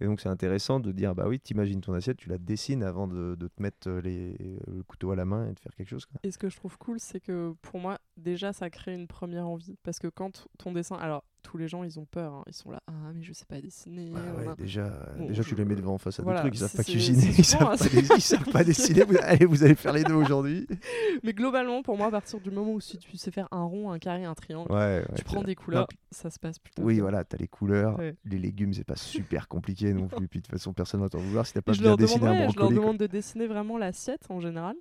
Et donc c'est intéressant de dire bah oui, t'imagines ton assiette, tu la dessines avant de, de te mettre euh, les, le couteau à la main et de faire quelque chose. Quoi. Et ce que je trouve cool, c'est que pour moi, déjà, ça crée une première envie. Parce que quand ton dessin. Alors, tous les gens, ils ont peur. hein. Ils sont là, ah, mais je sais pas dessiner. Ah ouais, nanana. déjà, Bon, déjà tu les mets devant face à voilà, des trucs, ils savent pas cuisiner, ils savent, pas, assez dé- ils savent pas dessiner. Vous, allez, vous allez faire les deux aujourd'hui. Mais globalement, pour moi, à partir du moment où si tu sais faire un rond, un carré, un triangle, Ouais, tu prends des couleurs, ça se passe plutôt Oui, bien. voilà, t'as les couleurs, les légumes, c'est pas super compliqué non plus. Puis de toute façon, personne va t'en vouloir si t'as pas je bien dessiné un ouais, je leur brocoli. demande de dessiner vraiment l'assiette en général.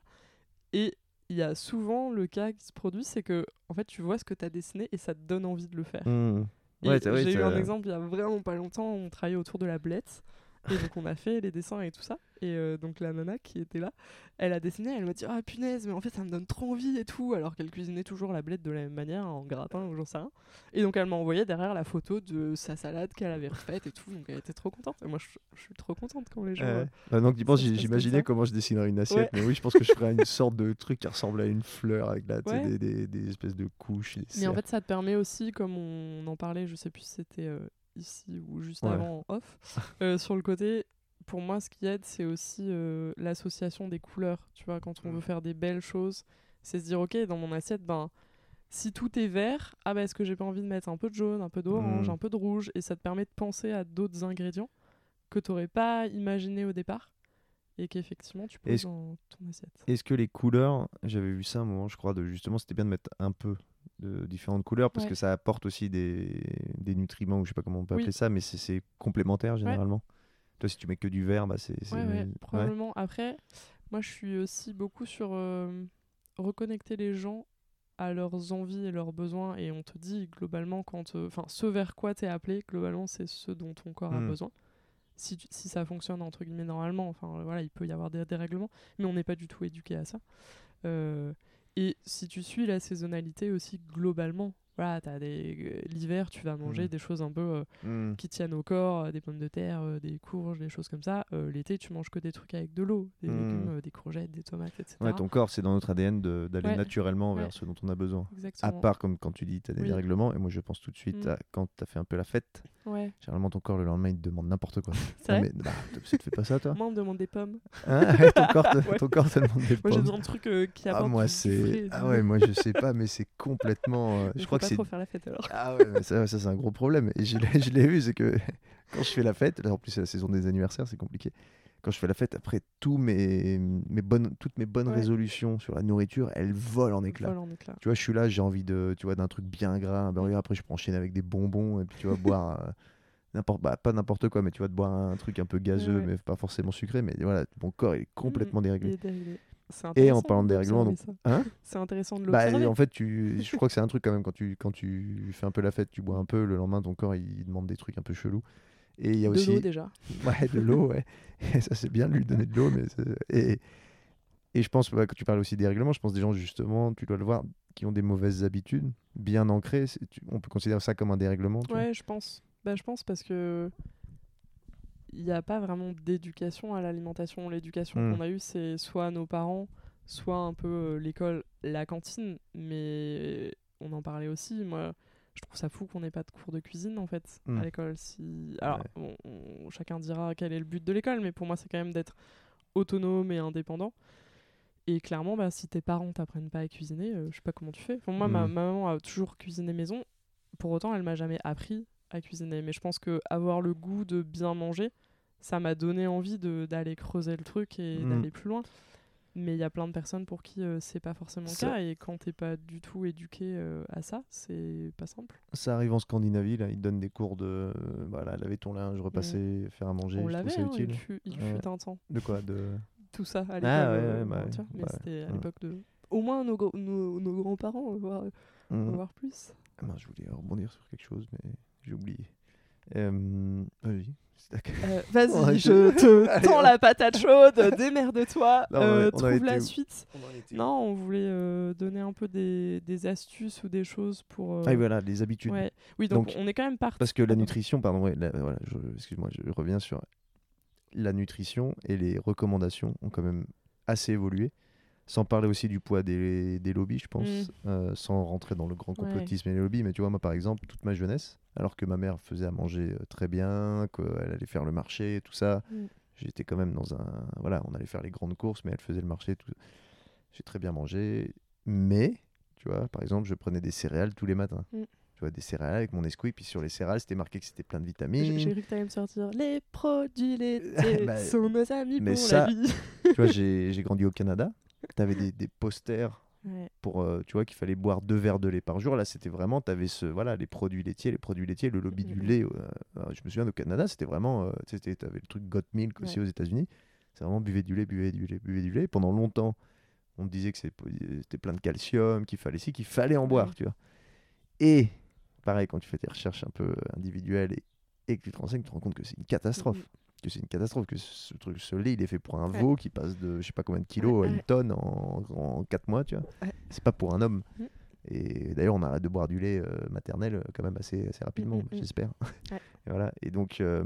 Et il y a souvent le cas qui se produit, c'est que en fait tu vois ce que tu as dessiné et ça te donne envie de le faire. Mmh. Ouais, J'ai eu un exemple il y a vraiment pas longtemps, on travaillait autour de la blette. Et donc on a fait les dessins et tout ça. Et euh, donc la nana qui était là, elle a dessiné, elle m'a dit Ah punaise, mais en fait ça me donne trop envie et tout. Alors qu'elle cuisinait toujours la blette de la même manière, en gratin ou j'en sais rien. Et donc elle m'a envoyé derrière la photo de sa salade qu'elle avait refaite et tout. Donc elle était trop contente. Et moi je, je suis trop contente quand les gens. Euh, que tu penses, j'imaginais comment je dessinerais une assiette, Ouais. mais oui, je pense que je ferais une sorte de truc qui ressemble à une fleur avec Ouais. des, des, des espèces de couches. des Mais en fait, ça te permet aussi, comme on en parlait, je sais plus si c'était euh, ici ou juste Ouais. avant en off, euh, sur le côté, pour moi, ce qui aide, c'est aussi euh, l'association des couleurs. Tu vois, quand on Mm. veut faire des belles choses, c'est se dire, ok, dans mon assiette, ben, si tout est vert, ah bah, est-ce que j'ai pas envie de mettre un peu de jaune, un peu d'orange, Mm. un peu de rouge? Et ça te permet de penser à d'autres ingrédients que tu n'aurais pas imaginé au départ et qu'effectivement tu poses dans ton assiette. Est-ce que les couleurs, j'avais vu ça à un moment, je crois, de justement, c'était bien de mettre un peu de différentes couleurs parce Ouais. que ça apporte aussi des, des nutriments, ou je sais pas comment on peut Oui. appeler ça, mais c'est- complémentaire généralement. Toi, si tu mets que du vert, bah c'est. Ouais, probablement. Après, moi, je suis aussi beaucoup sur euh, reconnecter les gens à leurs envies et leurs besoins. Et on te dit, globalement, quand, euh, enfin, ce vers quoi t'es appelé, globalement, c'est ce dont ton corps a Hmm. besoin. Si, tu- si ça fonctionne, entre guillemets, normalement, enfin, voilà, il peut y avoir des dérèglements, mais on n'est pas du tout éduqué à ça. Euh, et si tu suis la saisonnalité aussi, globalement, voilà, t'as des l'hiver, tu vas manger Mm. des choses un peu euh, Hmm. qui tiennent au corps, euh, des pommes de terre, euh, des courges, des choses comme ça. Euh, L'été, tu manges que des trucs avec de l'eau, des Mm. légumes, euh, des courgettes, des tomates, etc. Ouais, ton corps, c'est dans notre ADN d'aller Ouais. naturellement Ouais. vers ce dont on a besoin. Exactement. À part comme quand tu dis tu as des Oui. dérèglements, et moi je pense tout de suite Mm. à quand tu as fait un peu la fête, Ouais, généralement ton corps le lendemain il te demande n'importe quoi. c'est Ah, mais bah, tu te fais pas ça toi? Moi, on me demande des pommes. Hein Ouais, ton, corps te, Ouais. ton corps te demande des Moi, j'ai pommes. besoin de trucs euh, qui Ah, apportent moi du- du c'est. Ah ouais, moi je sais pas, mais c'est complètement. euh, je crois que pas c'est. trop faire la fête alors. Ah ouais, mais ça, ça, c'est un gros problème. Et je l'ai je l'ai vu, c'est que quand je fais la fête, là en plus c'est la saison des anniversaires, c'est compliqué. Quand je fais la fête, après mes, mes bonnes, toutes mes bonnes Ouais. résolutions sur la nourriture, elles volent en éclats. Éclats. Tu vois, je suis là, j'ai envie de, tu vois, d'un truc bien gras, un burger. Après, je peux enchaîner avec des bonbons et puis tu vois boire euh, n'importe, bah, pas n'importe quoi, mais tu vois, de boire un truc un peu gazeux, ouais. mais pas forcément sucré. Mais voilà, mon corps il est complètement Mm, déréglé. il est déréglé. Et en parlant de dérèglement, donc-. Hein C'est intéressant de Bah, l'observer. en fait, tu, je crois que c'est un truc quand même quand tu, quand tu fais un peu la fête, tu bois un peu, le lendemain ton corps il demande des trucs un peu chelous. Et il y a de aussi l'eau déjà. ouais, de l'eau, ouais. Et ça c'est bien de lui donner de l'eau, mais et, et je pense ouais, quand tu parles aussi des règlements, je pense des gens justement, tu dois le voir, qui ont des mauvaises habitudes bien ancrées. tu- on peut considérer ça comme un dérèglement. tu vois. Ouais, je pense. Bah, je pense parce que il n'y a pas vraiment d'éducation à l'alimentation. L'éducation Mm. qu'on a eue, c'est soit nos parents, soit un peu euh, l'école, la cantine. Mais on en parlait aussi. Moi, je trouve ça fou qu'on n'ait pas de cours de cuisine en fait Mm. à l'école. Si... Alors, on- chacun dira quel est le but de l'école, mais pour moi, c'est quand même d'être autonome et indépendant. Et clairement, bah, si tes parents t'apprennent pas à cuisiner, euh, je sais pas comment tu fais. Enfin, moi, ma, Mm. ma maman a toujours cuisiné maison. Pour autant, elle m'a jamais appris à cuisiner. Mais je pense que avoir le goût de bien manger, ça m'a donné envie d'aller creuser le truc et Mm. d'aller plus loin. Mais il y a plein de personnes pour qui euh, c'est pas forcément le cas. Et quand t'es pas du tout éduqué euh, à ça, c'est pas simple. Ça arrive en Scandinavie, là, ils donnent des cours de euh, voilà, laver ton linge, repasser, faire à manger. On l'avait, hein, il fut, il Ouais. fut un temps. De quoi de... Tout ça à. Ah ouais, euh, ouais, bah mais c'était à l'époque de. Au moins nos, nos, nos grands-parents, voire, Mm. voire plus. Ah je voulais rebondir sur quelque chose, mais j'ai oublié. Euh, d'accord. Euh, Vas-y, je te Allez, tends on- la patate chaude, démerde-toi, euh, trouve la où suite. On Non, on voulait euh, donner un peu des, des astuces ou des choses pour. euh, Ah, voilà, les habitudes. ouais. Oui, donc, Donc, on est quand même parti. Parce que la nutrition, pardon, ouais, voilà, excuse-moi, je reviens sur la nutrition et les recommandations ont quand même assez évolué. Sans parler aussi du poids des, des lobbies, je pense, Mm. euh, sans rentrer dans le grand complotisme et les lobbies. Mais tu vois, moi, par exemple, toute ma jeunesse, alors que ma mère faisait à manger euh, très bien, qu'elle allait faire le marché, tout ça, Mm. j'étais quand même dans un. Voilà, on allait faire les grandes courses, mais elle faisait le marché. Tout... J'ai très bien mangé. Mais, tu vois, par exemple, je prenais des céréales tous les matins. Mm. Tu vois, des céréales avec mon Nesquik, puis sur les céréales, c'était marqué que c'était plein de vitamines. j'ai cru que t'allais me sortir. Les produits laitiers Bah, sont nos amis mais pour ça- la vie. tu vois, j'ai j'ai grandi au Canada. Tu avais des, des posters Ouais. pour, euh, tu vois, qu'il fallait boire deux verres de lait par jour. Là, c'était vraiment, tu avais ce, voilà, les produits laitiers, les produits laitiers, le lobby du lait. euh, euh, je me souviens au Canada, c'était vraiment, tu avais le truc Got Milk aussi Ouais. aux États-Unis. C'est vraiment buvez du lait, buvez du lait, buvez du lait. Pendant longtemps, on me disait que c'était plein de calcium, qu'il fallait ci, qu'il fallait en boire, Ouais. tu vois. Et pareil, quand tu fais tes recherches un peu individuelles et, et que tu te renseignes, tu te rends compte que c'est une catastrophe. Mhm. Que c'est une catastrophe, que ce truc, ce lait, il est fait pour un Ouais. veau qui passe de je sais pas combien de kilos Ouais, à une tonne en, en 4 mois, tu vois. Ouais. C'est pas pour un homme. Mhm. Et d'ailleurs, on arrête de boire du lait euh, maternel euh, quand même assez, assez rapidement, Mhm, mhm. j'espère. Ouais. Et voilà. Et donc, euh,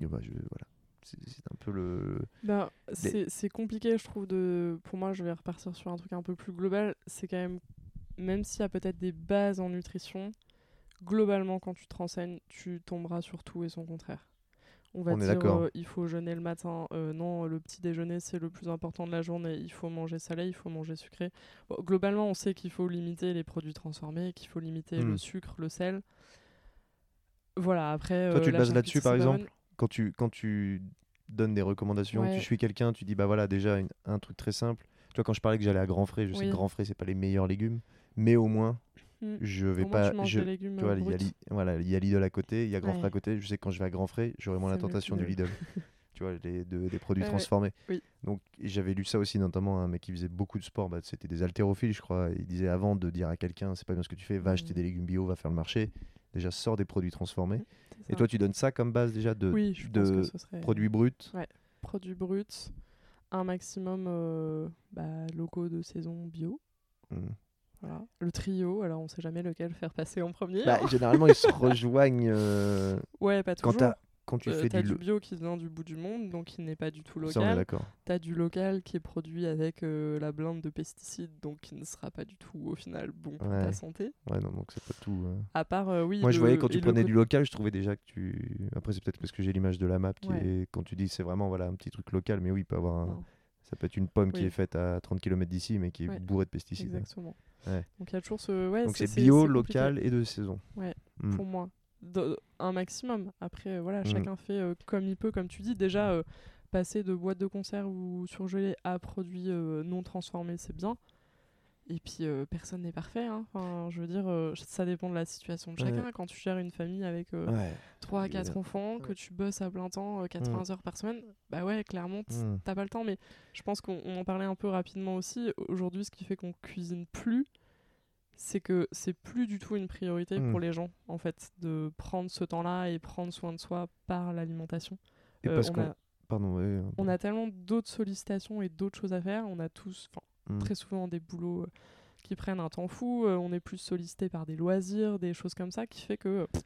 et bah, je, voilà. C'est un peu le. Ben, c'est c'est compliqué, je trouve. De... Pour moi, je vais repartir sur un truc un peu plus global. C'est quand même, même s'il y a peut-être des bases en nutrition, globalement, quand tu te renseignes, tu tomberas sur tout et son contraire. On va On dire, euh, il faut jeûner le matin. euh, non, le petit déjeuner, c'est le plus important de la journée. Il faut manger salé, il faut manger sucré. Bon, globalement, on sait qu'il faut limiter les produits transformés, qu'il faut limiter Hmm. le sucre, le sel. Voilà, après. Toi, euh, tu te bases là-dessus, par exemple Quand tu, quand tu donnes des recommandations, Ouais. tu suis quelqu'un, tu dis bah voilà, déjà une- un truc très simple. Tu vois, quand je parlais que j'allais à Grand Frais, je sais que Grand Frais, c'est pas les meilleurs légumes, mais au moins, Hmm. je vais Au pas. je- des légumes Tu vois, il y a voilà, il y a Lidl à côté, il y a Grand Frais à Ouais. côté. Je sais que quand je vais à Grand Frais, j'aurai moins la tentation du Lidl. Tu vois, les, de- des produits Ouais, ouais. transformés. Oui. Donc, j'avais lu ça aussi, notamment un mec qui faisait beaucoup de sport. Bah, C'était des haltérophiles, je crois. Il disait avant de dire à quelqu'un, c'est pas bien ce que tu fais, va acheter Mhm. des légumes bio, va faire le marché. Déjà, sors des produits transformés. C'est Et toi, tu donnes ça comme base déjà de, oui, serait produits bruts? produits bruts, un maximum euh, bah, locaux de saison bio. Voilà. Le trio, alors on sait jamais lequel faire passer en premier. Bah, généralement, ils se rejoignent euh, ouais, pas quand, toujours. quand tu Euh, fais t'as du. bio qui vient du bout du monde, donc qui n'est pas du tout local. d'accord. T'as du local qui est produit avec euh, la blinde de pesticides, donc qui ne sera pas du tout au final bon pour Ouais. ta santé. Ouais, non, donc c'est pas tout. euh. À part, euh, oui. Moi, je voyais quand tu prenais du local, je trouvais déjà que tu. Après, c'est peut-être parce que j'ai l'image de la map qui Ouais. est. Quand tu dis c'est vraiment voilà, un petit truc local, mais oui, il peut avoir un. Ça peut être une pomme qui est faite à 30 km d'ici, mais qui est bourrée de pesticides. Exactement. Ouais. Donc il y a toujours ce. Ouais, Donc c'est bio, local et de saison. Ouais, Mm. pour moi. De- un maximum. Après, voilà, Mm. chacun fait euh, comme il peut, comme tu dis. Déjà, euh, passer de boîte de conserve ou surgelé à produits euh, non transformés, c'est bien. Et puis, euh, personne n'est parfait. hein. Enfin, je veux dire, euh, ça dépend de la situation de Ouais. chacun. Quand tu gères une famille avec euh, Ouais. 3 à 4 évidemment. enfants, que tu bosses à plein temps, euh, 80 heures par semaine, bah ouais, clairement, Mm. t'as pas le temps. Mais je pense qu'on on en parlait un peu rapidement aussi. Aujourd'hui, ce qui fait qu'on cuisine plus, c'est que c'est plus du tout une priorité Mm. pour les gens, en fait, de prendre ce temps-là et prendre soin de soi par l'alimentation. Et Euh, parce on, qu'on. a, Pardon, ouais. on a tellement d'autres sollicitations et d'autres choses à faire. On a tous, enfin, mm. très souvent des boulots euh, qui prennent un temps fou. euh, on est plus sollicité par des loisirs, des choses comme ça, qui fait que euh, pff,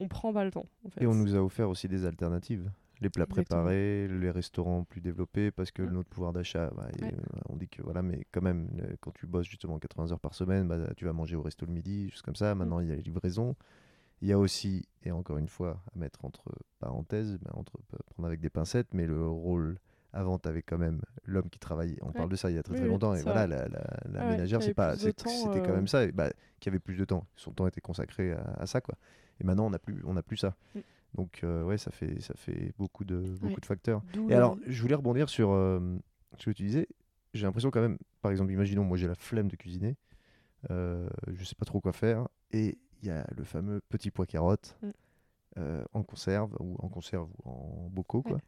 on prend pas le temps. En fait. Et on nous a offert aussi des alternatives. Les plats Exactement. préparés, les restaurants plus développés, parce que notre pouvoir d'achat, bah, Ouais. on dit que voilà, mais quand même, quand tu bosses justement 80 heures par semaine, bah, tu vas manger au resto le midi, juste comme ça. Mm. Maintenant, il y a les livraisons. Il y a aussi, et encore une fois, à mettre entre parenthèses, bah, entre, prendre avec des pincettes, mais le rôle avant, tu avais quand même l'homme qui travaillait. On parle de ça il y a très Oui, très longtemps. Et voilà, vrai. la, la- la Ah ménagère, c'est pas, c'était quand euh, même ça, et bah, qui avait plus de temps. Son temps était consacré à, à ça, quoi. Et maintenant, on n'a plus, on n'a plus ça. Mm. Donc, euh, ouais, ça fait, ça fait beaucoup de, beaucoup Ouais. de facteurs. Et alors, je voulais rebondir sur euh, ce que tu disais. J'ai l'impression quand même, par exemple, imaginons, moi j'ai la flemme de cuisiner, euh, je sais pas trop quoi faire, et il y a le fameux petit pois carotte Mm. euh, en conserve, ou en conserve ou en bocaux, quoi. Ouais.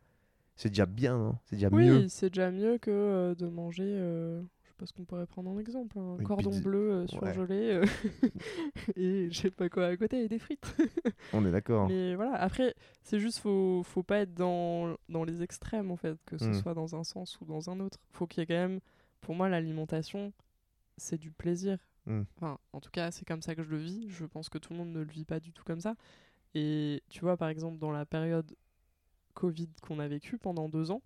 C'est déjà bien, hein c'est déjà mieux. Oui, c'est déjà mieux que euh, de manger. euh, je sais pas ce qu'on pourrait prendre en exemple. Un Une cordon pizza. bleu euh, surgelé euh, et je sais pas quoi à côté et des frites. On est d'accord. Mais voilà, après, c'est juste, faut, faut pas être dans, dans les extrêmes en fait, que ce Mm. soit dans un sens ou dans un autre. Faut qu'il y ait quand même, pour moi, l'alimentation, c'est du plaisir. Mm. Enfin, en tout cas, c'est comme ça que je le vis. Je pense que tout le monde ne le vit pas du tout comme ça. Et tu vois, par exemple, dans la période Covid qu'on a vécue pendant deux ans,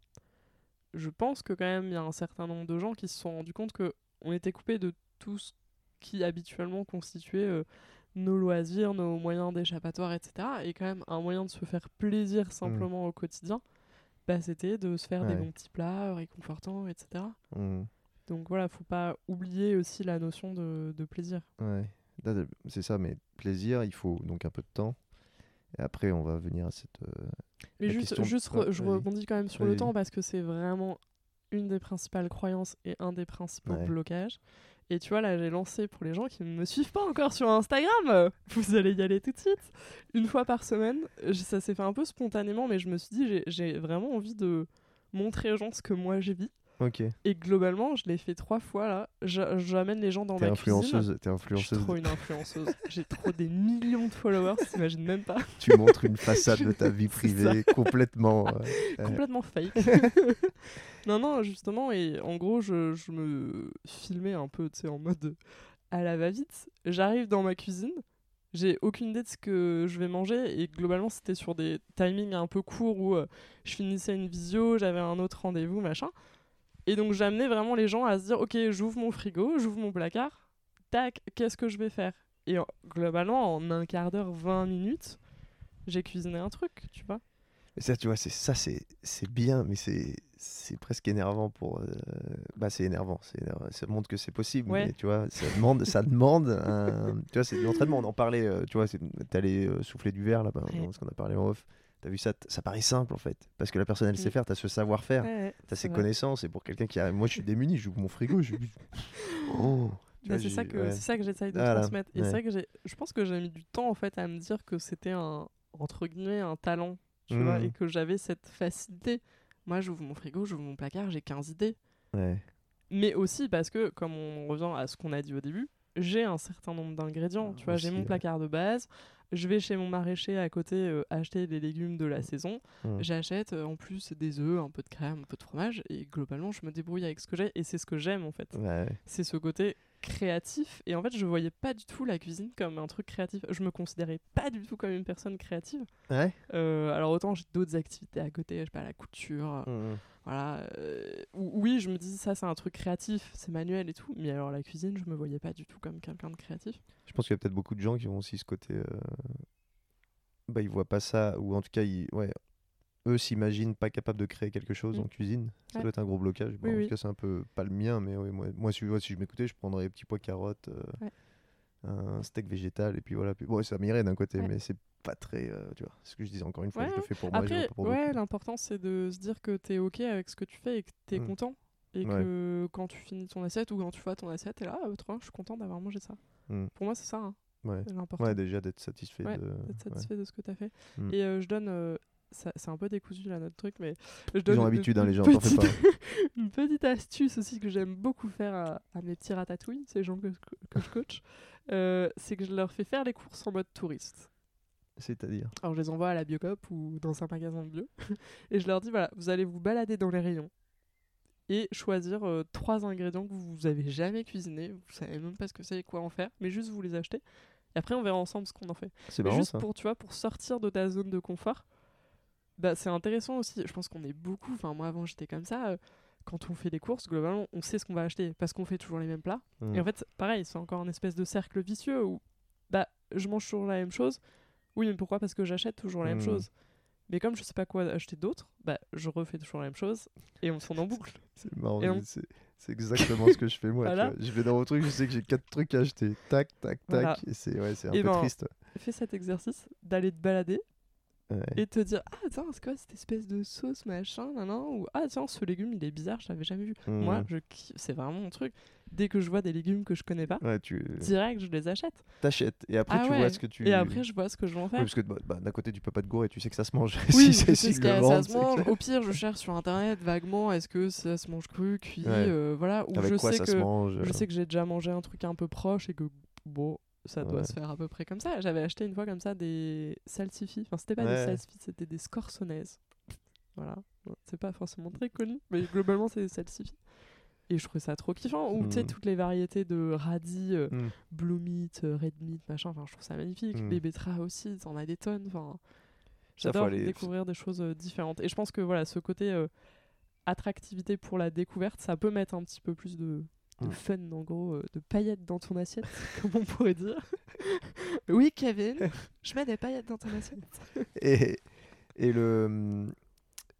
je pense que quand même, il y a un certain nombre de gens qui se sont rendus compte que on était coupé de tout ce qui habituellement constituait euh, nos loisirs, nos moyens d'échappatoire, etc. Et quand même, un moyen de se faire plaisir simplement au quotidien, bah, c'était de se faire des bons petits plats euh, réconfortants, etc. Mm. Donc voilà, faut pas oublier aussi la notion de, de plaisir. Ouais, c'est ça, mais plaisir, il faut donc un peu de temps. Et après, on va venir à cette. euh, Mais juste, question- juste re- je rebondis quand même sur le temps parce que c'est vraiment une des principales croyances et un des principaux Ouais. blocages. Et tu vois, là, j'ai lancé pour les gens qui ne me suivent pas encore sur Instagram, vous allez y aller tout de suite, une fois par semaine. Ça s'est fait un peu spontanément, mais je me suis dit, j'ai- vraiment envie de montrer aux gens ce que moi j'ai vu. Ok. Et globalement, je l'ai fait trois fois là. J'a- J'amène les gens dans ma cuisine. influenceuse, t'es Je suis influenceuse. trop une influenceuse. J'ai trop des millions de followers, t'imagines même pas. tu montres une façade de ta vie privée complètement. euh, euh, complètement fake. non, non, justement, et en gros, je, je me filmais un peu, tu sais, en mode à la va-vite. J'arrive dans ma cuisine, j'ai aucune idée de ce que je vais manger, et globalement, c'était sur des timings un peu courts où euh, je finissais une visio, j'avais un autre rendez-vous, machin. Et donc, j'amenais vraiment les gens à se dire, ok, j'ouvre mon frigo, j'ouvre mon placard, tac, qu'est-ce que je vais faire? Et en- globalement, en un quart d'heure, 20 minutes, j'ai cuisiné un truc, tu vois. Et ça, tu vois, c'est ça, c'est c'est bien, mais c'est c'est presque énervant pour. euh, Bah, c'est énervant. énervant, Ça montre que c'est possible, Ouais. mais tu vois, ça demande, ça demande. un- Tu vois, c'est de l'entraînement. On en parlait. euh, tu vois, t'allais euh, souffler du verre là, bas Ouais. ce qu'on a parlé en off. T'as vu ça Ça paraît simple en fait, parce que la personne elle sait Mm. faire. T'as ce savoir-faire, Ouais, t'as vrai. connaissances. Et pour quelqu'un qui arrive, moi, je suis démuni. J'ouvre mon frigo, je. Oh. Bah, c'est ça que ouais. ça que j'essaye de Voilà, transmettre et ouais. c'est vrai que j'ai je pense que j'ai mis du temps en fait à me dire que c'était un entre guillemets un talent tu vois Mhm. et que j'avais cette facilité moi j'ouvre mon frigo j'ouvre mon placard j'ai 15 idées Ouais. mais aussi parce que comme on revient à ce qu'on a dit au début j'ai un certain nombre d'ingrédients Ah, tu vois j'ai mon placard de base je vais chez mon maraîcher à côté euh, acheter les légumes de la saison. Mm. J'achète euh, en plus des œufs, un peu de crème, un peu de fromage. Et globalement, je me débrouille avec ce que j'ai. Et c'est ce que j'aime en fait. Ouais. C'est ce côté créatif. Et en fait, je voyais pas du tout la cuisine comme un truc créatif. Je me considérais pas du tout comme une personne créative. Ouais. Euh, alors autant j'ai d'autres activités à côté, je sais pas, la couture. Mm. Voilà. euh, oui, je me dis ça, c'est un truc créatif, c'est manuel et tout. Mais alors la cuisine, je me voyais pas du tout comme quelqu'un de créatif. Je pense qu'il y a peut-être beaucoup de gens qui ont aussi ce côté. euh, Bah, ils voient pas ça, ou en tout cas, ils... ouais, eux s'imaginent pas capables de créer quelque chose Mm. en cuisine. Ça Ouais. doit être un gros blocage. Bon, Oui, en oui. tout cas, c'est un peu pas le mien, mais ouais, moi, moi, si, je m'écoutais, je prendrais petits pois carottes, euh, Ouais. un steak végétal, et puis voilà. Puis, bon, ça m'irait d'un côté, Ouais. mais c'est pas très. euh, tu vois, ce que je disais encore une fois, je le fais pour moi, je Après, fais pas pour ouais, l'important c'est de se dire que t'es ok avec ce que tu fais et que t'es Mm. content. Et que quand tu finis ton assiette ou quand tu vois ton assiette, t'es là, ah, trop bien, je suis content d'avoir mangé ça. Mm. Pour moi, c'est ça, hein, Ouais. l'important. ouais, déjà d'être satisfait Ouais, de. ouais. satisfait de ce que t'as fait. Mm. Et euh, je donne. euh, c'est un peu décousu là notre truc, mais je Ils donne ont une- l'habitude, hein, les gens, petite- pas. une petite astuce aussi que j'aime beaucoup faire à, à mes petits ratatouilles, ces gens que, que je coach, euh, c'est que je leur fais faire les courses en mode touriste. C'est-à-dire? Alors je les envoie à la Biocop ou dans un magasin de bio et je leur dis voilà, vous allez vous balader dans les rayons et choisir euh, trois ingrédients que vous avez jamais cuisinés, vous savez même pas ce que c'est et quoi en faire, mais juste vous les achetez. Et après on verra ensemble ce qu'on en fait. C'est juste ça. pour tu vois pour sortir de ta zone de confort. Bah c'est intéressant aussi. Je pense qu'on est beaucoup. Enfin moi avant j'étais comme ça. euh, quand on fait des courses, globalement, on sait ce qu'on va acheter parce qu'on fait toujours les mêmes plats. Mm. Et en fait, pareil, c'est encore un espèce de cercle vicieux où bah je mange toujours la même chose. Oui, mais pourquoi? Parce que j'achète toujours la même Mm. chose. Mais comme je sais pas quoi acheter d'autre, bah je refais toujours la même chose et on tourne en boucle. C'est marrant, on- c'est exactement ce que je fais moi. tu Voilà. vois. Je vais dans mon truc, je sais que j'ai quatre trucs à acheter. Tac, tac, tac. Voilà. Et c'est ouais, un Et peu ben, triste. Fais cet exercice d'aller te balader. Et te dire ah tiens c'est quoi cette espèce de sauce machin nan, nan, ou ah tiens ce légume il est bizarre je l'avais jamais vu moi Mm. je c'est vraiment mon truc dès que je vois des légumes que je connais pas Ouais, tu direct je les achète t'achètes et après Ah tu ouais. vois ce que tu. et après je vois ce que je vais en Oui, faire parce que bah, bah, d'un côté tu peux pas te gourer, tu sais que ça se mange. oui si c'est vendent, ça se mange au pire je cherche sur internet vaguement est-ce que ça se mange cru cuit Ouais. euh, voilà ou je sais que je euh, sais que j'ai déjà mangé un truc un peu proche et que bon ça doit Ouais. se faire à peu près comme ça. J'avais acheté une fois comme ça des salsifis. Enfin c'était pas des salsifis c'était des scorsonaises. Voilà. C'est pas forcément très connu mais globalement c'est des salsifis. Et je trouvais ça trop kiffant. Ou tu sais Mm. toutes les variétés de radis euh, mm. blue meat euh, red meat machin. Enfin je trouve ça magnifique. Mm. les betteraves aussi t'en as des tonnes. Enfin j'adore aller- découvrir des choses euh, différentes. Et je pense que voilà ce côté euh, attractivité pour la découverte ça peut mettre un petit peu plus de, de fun en gros euh, de paillettes dans ton assiette comme on pourrait dire oui Kevin je mets des paillettes dans ton assiette Et, et le, hum,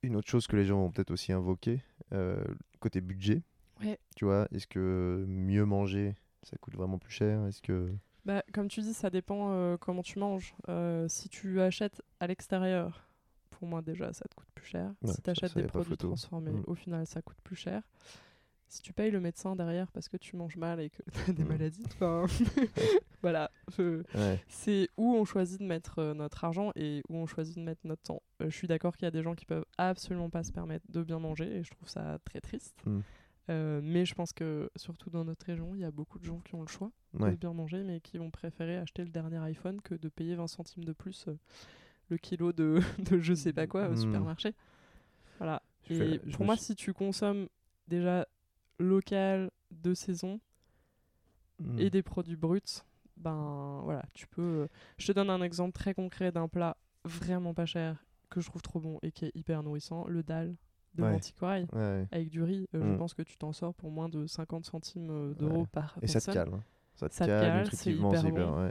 une autre chose que les gens vont peut-être aussi invoquer, euh, côté budget. Ouais. Tu vois, est-ce que mieux manger, ça coûte vraiment plus cher? Est-ce que. bah, comme tu dis ça dépend euh, comment tu manges Euh, si tu achètes à l'extérieur pour moi déjà ça te coûte plus cher Ouais, si tu achètes ça, des produits transformés Mm. au final ça coûte plus cher si tu payes le médecin derrière parce que tu manges mal et que tu as des Mm. maladies enfin voilà je- Ouais. c'est où on choisit de mettre euh, notre argent et où on choisit de mettre notre temps. Euh, je suis d'accord qu'il y a des gens qui peuvent absolument pas se permettre de bien manger et je trouve ça très triste. Mm. Euh, mais je pense que surtout dans notre région, il y a beaucoup de gens qui ont le choix Ouais. de bien manger mais qui vont préférer acheter le dernier iPhone que de payer 20 centimes de plus le kilo de, de je sais pas quoi au Mm. supermarché. Voilà. Je Et fais- pour moi, suis- si tu consommes déjà local, de saison, Mm. et des produits bruts, ben voilà, tu peux. euh, Je te donne un exemple très concret d'un plat vraiment pas cher que je trouve trop bon et qui est hyper nourrissant, le dal de Ouais. Avec du riz. euh, Je Mm. pense que tu t'en sors pour moins de 50 centimes euh, d'euros par Et ça te personne. calme. hein. Ça te Ça te calme, cale, c'est hyper bon.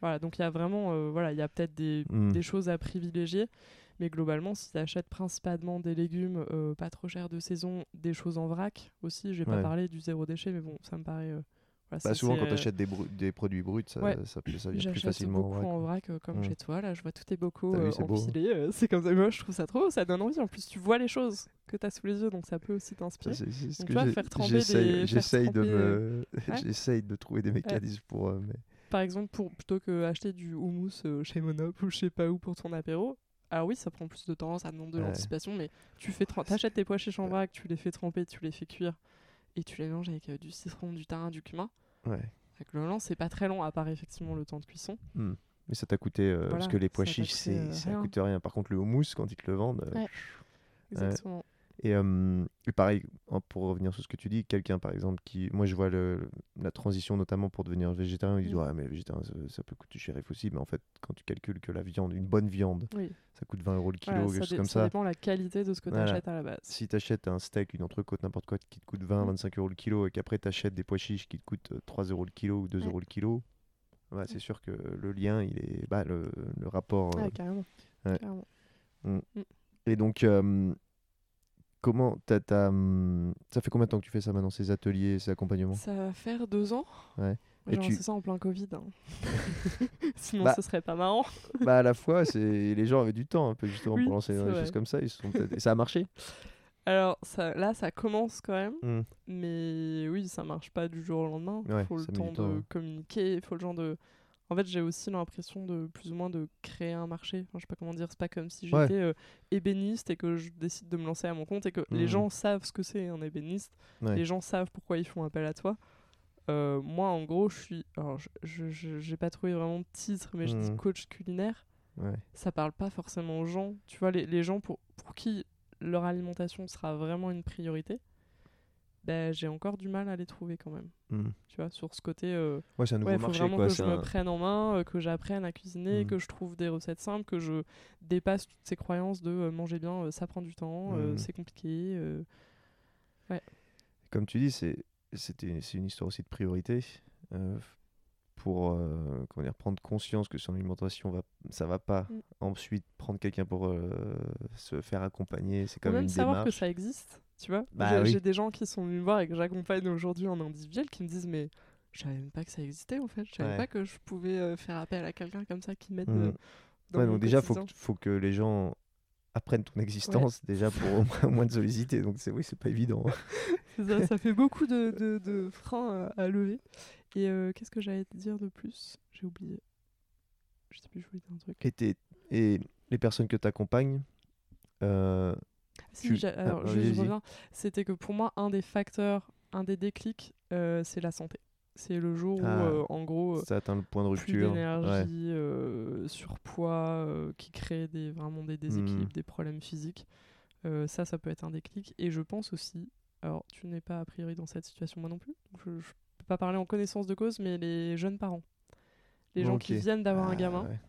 Voilà, donc il y a vraiment, euh, voilà, il y a peut-être des, Mm. des choses à privilégier. Mais globalement, si tu achètes principalement des légumes euh, pas trop chers de saison, des choses en vrac aussi, je vais pas Ouais. parler du zéro déchet, mais bon, ça me paraît. euh, voilà, Bah, ça, souvent, quand euh, tu achètes des, des produits bruts, ça, Ouais. ça, ça vient plus facilement. beaucoup ouais, en quoi. vrac euh, comme Mm. chez toi. Là, je vois tous tes bocaux euh, empilés. euh, c'est comme ça. Moi, je trouve ça trop. Ça donne envie. En plus, tu vois les choses que tu as sous les yeux, donc ça peut aussi t'inspirer. j'ai- j'essaye- de me, Ouais. j'essaye de trouver des mécanismes pour. euh, mais... Par exemple, pour, plutôt que acheter du houmous euh, chez Monop ou je sais pas où pour ton apéro. Alors oui, ça prend plus de temps, ça demande de Ouais. l'anticipation, mais tu fais t'achètes tes pois chez Chambrac, tu les fais tremper, tu les fais cuire et tu les manges avec euh, du citron, du thym, du cumin. Ouais. Avec le blanc, c'est pas très long, à part effectivement le temps de cuisson. Mm. Mais ça t'a coûté. euh, parce que les pois chiches, c'est, euh, ça coûte rien. Par contre, le houmous, quand ils te le vendent. Ouais. Exactement. Et, euh, et pareil, en- pour revenir sur ce que tu dis, quelqu'un par exemple qui. Moi je vois le, la transition notamment pour devenir végétarien. Ils disent Mm. Ouais, mais végétarien ça, ça peut coûter cher, aussi. Mais en fait, quand tu calcules que la viande, une bonne viande, Oui. ça coûte 20 euros le kilo, Voilà, quelque chose comme ça ça. dépend la qualité de ce que tu achètes à la base. Si tu achètes un steak, une entrecôte, n'importe quoi qui te coûte 20, Mm. 25 euros le kilo et qu'après tu achètes des pois chiches qui te coûtent euh, 3 euros le kilo ou 2 Ouais. euros le kilo, ouais, c'est sûr que le lien, il est. Bah, le, le rapport. euh, Ouais, carrément. ouais. carrément. Et donc, euh, comment t'as, hum, ça fait combien de temps que tu fais ça maintenant, ces ateliers, ces accompagnements? Ça va faire deux ans. Ouais. Et tu- lancé ça en plein Covid. hein. Sinon, Bah. ce serait pas marrant. Bah à la fois, c'est les gens avaient du temps un peu justement Oui, pour lancer c'est des vrai. choses comme ça. Ils sont et ça a marché? Alors ça, là, ça commence quand même. Hmm. Mais oui, ça marche pas du jour au lendemain. Il Ouais, faut le temps de ouais. communiquer, il faut le genre de. En fait, j'ai aussi l'impression de plus ou moins de créer un marché. Enfin, je sais pas comment dire. C'est pas comme si Ouais. j'étais euh, ébéniste et que je décide de me lancer à mon compte et que les Mhm. gens savent ce que c'est un ébéniste. Ouais. Les gens savent pourquoi ils font appel à toi. Euh, moi, en gros, je suis. Alors, je- j'ai pas trouvé vraiment de titre, mais je dis Mhm. coach culinaire. Ouais. Ça parle pas forcément aux gens. Tu vois, les, les gens pour, pour qui leur alimentation sera vraiment une priorité, ben, j'ai encore du mal à les trouver quand même. Hmm. Tu vois, sur ce côté. euh, Ouais, c'est un nouveau Ouais, il faut marché vraiment quoi. que je me prenne en main, euh, que j'apprenne à cuisiner, Mm. que je trouve des recettes simples, que je dépasse toutes ces croyances de euh, manger bien, ça prend du temps, euh, Mm. c'est compliqué. euh. Comme tu dis, c'est c'était c'est une histoire aussi de priorité. pour comment dire, prendre conscience que son alimentation va ça va pas ensuite prendre quelqu'un pour se faire accompagner c'est comme même une savoir que ça existe, tu vois. Bah J'ai oui. des gens qui sont venus me voir et que j'accompagne aujourd'hui en individuel qui me disent mais je savais même pas que ça existait en fait, je savais Ouais. pas que je pouvais euh, faire appel à quelqu'un comme ça qui m'aide Mm. euh, dans Ouais, donc déjà faut que, faut que les gens apprennent ton existence déjà pour au moins, moins te solliciter donc c'est oui c'est pas évident ça, ça fait beaucoup de, de, de freins à, à lever. Et euh, qu'est-ce que j'allais te dire de plus? J'ai oublié. Je sais plus, je voulais dire un truc. et, et les personnes que tu accompagnes euh, Si, tu- j'ai- ah, je, je reviens. C'était que pour moi, un des facteurs, un des déclics, euh, c'est la santé. C'est le jour Ah, où, euh, en gros, euh, ça atteint le point de plus rupture d'énergie, ouais. euh, surpoids, qui crée des, vraiment des déséquilibres, Hmm. des problèmes physiques. Ça, ça peut être un déclic. Et je pense aussi, alors tu n'es pas a priori dans cette situation moi non plus, je, je peux pas parler en connaissance de cause, mais les jeunes parents, les gens qui viennent d'avoir un Ah, gamin, ouais.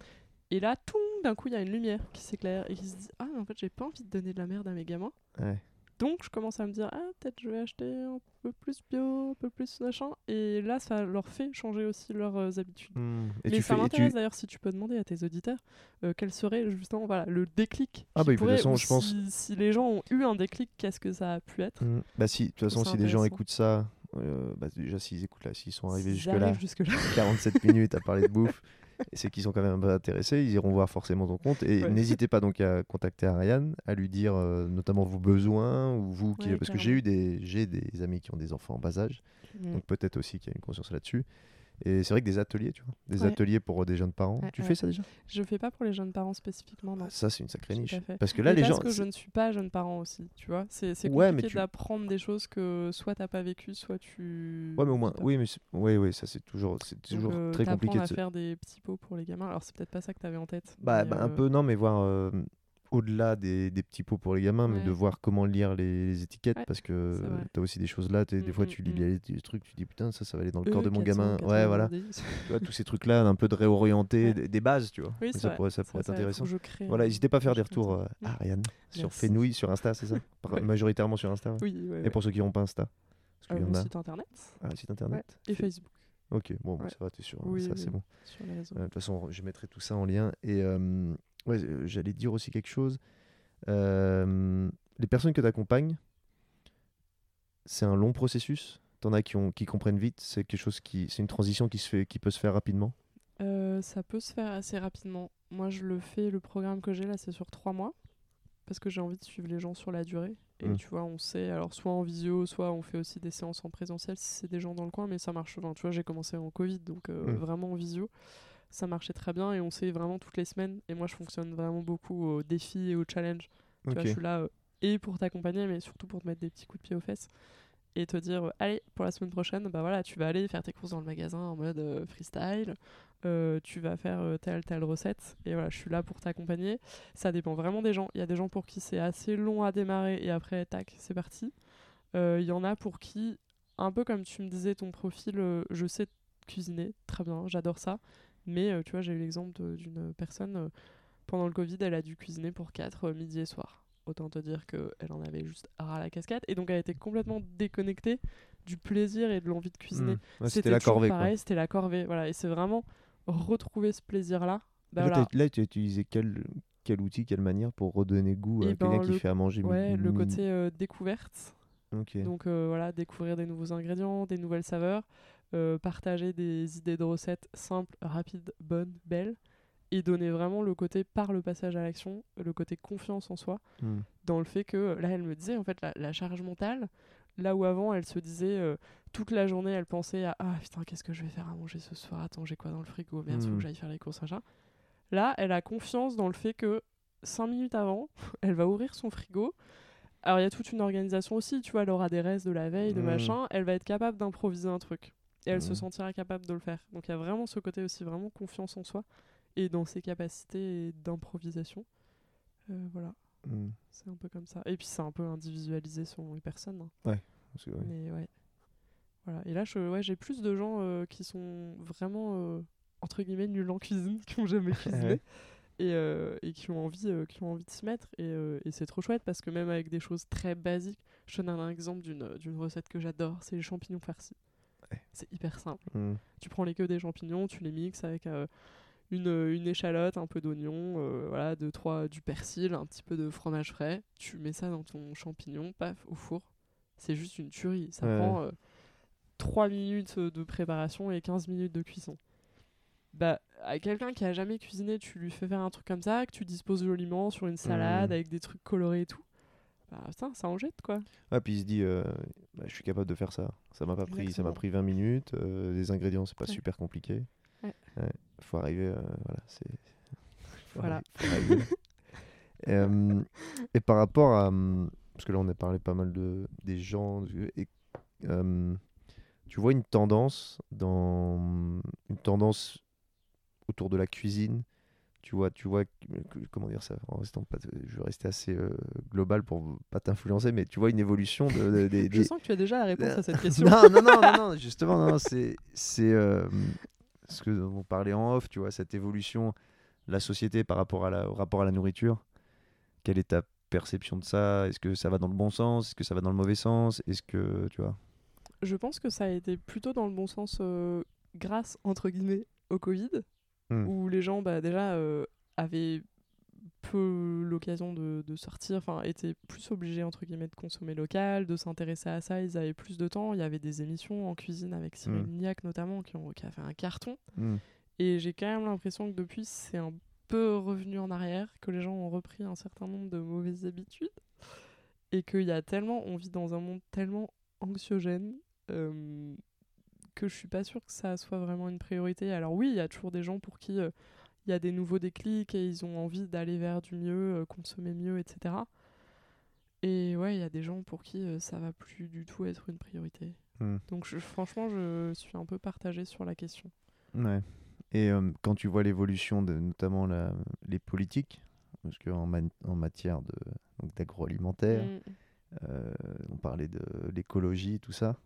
et là, tout d'un coup, il y a une lumière qui s'éclaire et qui se dit ah mais en fait j'ai pas envie de donner de la merde à mes gamins. Ouais. Donc je commence à me dire ah peut-être je vais acheter un peu plus bio, un peu plus machin et là ça leur fait changer aussi leurs euh, habitudes. Hmm. Et Mais tu ça fais et m'intéresse tu d'ailleurs si tu peux demander à tes auditeurs euh, quel serait justement voilà, le déclic. Ah qui bah, de toute pourrait- façon, ou je pense- Si, si les gens ont eu un déclic, qu'est-ce que ça a pu être Hmm. Bah si, de toute façon, si les gens intéressant. écoutent ça, euh, bah déjà s'ils écoutent là, s'ils sont arrivés S'ils arrivent jusque-là. 47 minutes à parler de bouffe, c'est qu'ils sont quand même un peu intéressés, ils iront voir forcément ton compte. Et Ouais. n'hésitez pas donc à contacter Ariane, à lui dire euh, notamment vos besoins ou vous qui, Ouais, parce que j'ai eu des j'ai des amis qui ont des enfants en bas âge, Mm. donc peut-être aussi qu'il y a une conscience là-dessus. Et c'est vrai que des ateliers, tu vois, des Ouais. ateliers pour euh, des jeunes parents. Ouais, tu ouais. fais ça déjà? Je fais pas pour les jeunes parents spécifiquement, non. Ça c'est une sacrée niche. Parce que là Mais les parce gens que je ne suis pas jeune parent aussi, tu vois. C'est compliqué tu- d'apprendre des choses que soit t'as pas vécu, soit tu. Ouais mais au moins oui mais oui oui ça c'est toujours c'est Donc, toujours euh, très compliqué de à se- faire des petits pots pour les gamins. Alors c'est peut-être pas ça que t'avais en tête. Bah, bah, un euh, peu, non, mais voir euh, au-delà des, des petits pots pour les gamins, mais Ouais. de voir comment lire les, les étiquettes, Ouais, parce que tu as aussi des choses là, t'es- des Mm, fois mm, tu lis mm. les, les trucs, tu dis putain, ça, ça va aller dans le E, corps de mon gamin. Ouais, voilà. 490. Tu vois, tous ces trucs-là, un peu de réorienter, Ouais. des, des bases, tu vois. Oui, ça pourrait, ça pourrait être ça, intéressant. crée Voilà, un- n'hésitez pas à faire des retours euh, à Ariane sur Merci. Fenouil, sur Insta, c'est ça. Majoritairement sur Insta. Oui, Et pour ceux qui n'ont pas Insta Parce Euh, qu'il y en a. site internet Ah, site internet et Facebook Ok, bon, bah, ça va, t'es sûr. Ça, c'est bon. Euh, De toute façon, je mettrai tout ça en lien. Et euh, ouais, euh, j'allais dire aussi quelque chose. Euh, les personnes que tu accompagnes, c'est un long processus? T'en as qui, ont, qui comprennent vite? C'est quelque chose qui, c'est une transition qui se fait, qui peut se faire rapidement? Euh, ça peut se faire assez rapidement. Moi, je le fais, le programme que j'ai là, c'est sur trois mois. Parce que j'ai envie de suivre les gens sur la durée. Et Mm. tu vois, on sait, alors soit en visio, soit on fait aussi des séances en présentiel si c'est des gens dans le coin, mais ça marche. Enfin, tu vois, j'ai commencé en Covid, donc euh, Mm. vraiment en visio. Ça marchait très bien et on sait vraiment toutes les semaines. Et moi, je fonctionne vraiment beaucoup au défi et au challenge. Tu vois, je suis là euh, et pour t'accompagner, mais surtout pour te mettre des petits coups de pied aux fesses. et te dire euh, allez pour la semaine prochaine bah voilà tu vas aller faire tes courses dans le magasin en mode euh, freestyle euh, tu vas faire telle telle recette et voilà je suis là pour t'accompagner ça dépend vraiment des gens il y a des gens pour qui c'est assez long à démarrer et après tac c'est parti il y en a pour qui un peu comme tu me disais ton profil je sais cuisiner très bien j'adore ça mais euh, tu vois j'ai eu l'exemple de- d'une personne euh, pendant le covid elle a dû cuisiner pour 4 midi et soir autant te dire qu'elle en avait juste ras la casquette et donc elle était complètement déconnectée du plaisir et de l'envie de cuisiner. Ouais, C'était la corvée. pareil, c'était la corvée. Voilà, et c'est vraiment retrouver ce plaisir-là. Bah Là, voilà. tu as utilisé quel, quel outil, quelle manière pour redonner goût à Eh ben, quelqu'un qui fait à manger Ouais, le côté euh, découverte. Donc euh, voilà, découvrir des nouveaux ingrédients, des nouvelles saveurs, euh, partager des idées de recettes simples, rapides, bonnes, belles, et donner vraiment le côté par le passage à l'action, le côté confiance en soi, Hmm. dans le fait que là elle me disait en fait la, la charge mentale là où avant elle se disait euh, toute la journée elle pensait à ah putain qu'est-ce que je vais faire à manger ce soir? Attends j'ai quoi dans le frigo? Merde faut Mm. que j'aille faire les courses machin là elle a confiance dans le fait que cinq minutes avant elle va ouvrir son frigo alors il y a toute une organisation aussi tu vois elle aura des restes de la veille de Mm. machin elle va être capable d'improviser un truc et elle se Mm. sentira capable de le faire donc il y a vraiment ce côté aussi vraiment confiance en soi et dans ses capacités d'improvisation Euh, voilà Hmm. c'est un peu comme ça. Et puis c'est un peu individualisé selon les personnes. hein. Parce que, ouais. Mais ouais. Voilà. Et là, je, ouais, j'ai plus de gens euh, qui sont vraiment, euh, entre guillemets, nuls en cuisine, qui ont jamais cuisiné. Ouais. Et, euh, et qui ont envie qui ont envie de s'y mettre et, et c'est trop chouette parce que même avec des choses très basiques je donne un exemple d'une d'une recette que j'adore c'est les champignons farcis Ouais. c'est hyper simple Hmm. tu prends les queues des champignons, tu les mixes avec euh, une, une échalote, un peu d'oignon, euh, voilà, deux, trois, du persil, un petit peu de fromage frais. Tu mets ça dans ton champignon, paf, au four. C'est juste une tuerie. Ça Ouais. prend euh, 3 minutes de préparation et 15 minutes de cuisson. Bah, à quelqu'un qui a jamais cuisiné, tu lui fais faire un truc comme ça, que tu disposes joliment sur une salade Mhm. avec des trucs colorés et tout. Bah, putain, ça en jette quoi. Ouais, puis il se dit, euh, bah, je suis capable de faire ça. Ça m'a pas pris, ça m'a pris 20 minutes. euh, les ingrédients, c'est pas Ouais. super compliqué. Ouais. Faut arriver, euh, voilà, c'est. Voilà. arriver. Euh, et par rapport à, hum, parce que là on a parlé pas mal de des gens, et, euh, tu vois une tendance dans une tendance autour de la cuisine. Tu vois, tu vois, comment dire ça en restant pas, je vais rester assez euh, global pour pas t'influencer, mais tu vois une évolution de, de- des- Je des- sens que tu as déjà la réponse à cette question. non, non, non, non, non, justement, non, c'est, c'est euh, ce que on parlait en off, tu vois, cette évolution, la société par rapport à la, au rapport à la nourriture. Quelle est ta perception de ça? Est-ce que ça va dans le bon sens? Est-ce que ça va dans le mauvais sens? Est-ce que, tu vois? Je pense que ça a été plutôt dans le bon sens euh, grâce, entre guillemets, au Covid, Hmm. où les gens, bah, déjà, euh, avaient peu l'occasion de, de sortir, enfin, étaient plus obligés, entre guillemets, de consommer local, de s'intéresser à ça, ils avaient plus de temps. Il y avait des émissions en cuisine avec Cyril Hmm. Lignac, notamment, qui, ont, qui a fait un carton. Hmm. Et j'ai quand même l'impression que depuis, c'est un peu revenu en arrière, que les gens ont repris un certain nombre de mauvaises habitudes. Et qu'il y a tellement, on vit dans un monde tellement anxiogène euh, que je suis pas sûre que ça soit vraiment une priorité. Alors oui, il y a toujours des gens pour qui euh, il y a des nouveaux déclics et ils ont envie d'aller vers du mieux, euh, consommer mieux, etc. Et ouais, il y a des gens pour qui euh, ça va plus du tout être une priorité. Hmm. Donc je- franchement, je suis un peu partagée sur la question. Ouais. Et quand tu vois l'évolution de notamment la, les politiques, parce qu'en en matière d'agroalimentaire, Mm. Euh, on parlait de l'écologie, tout ça.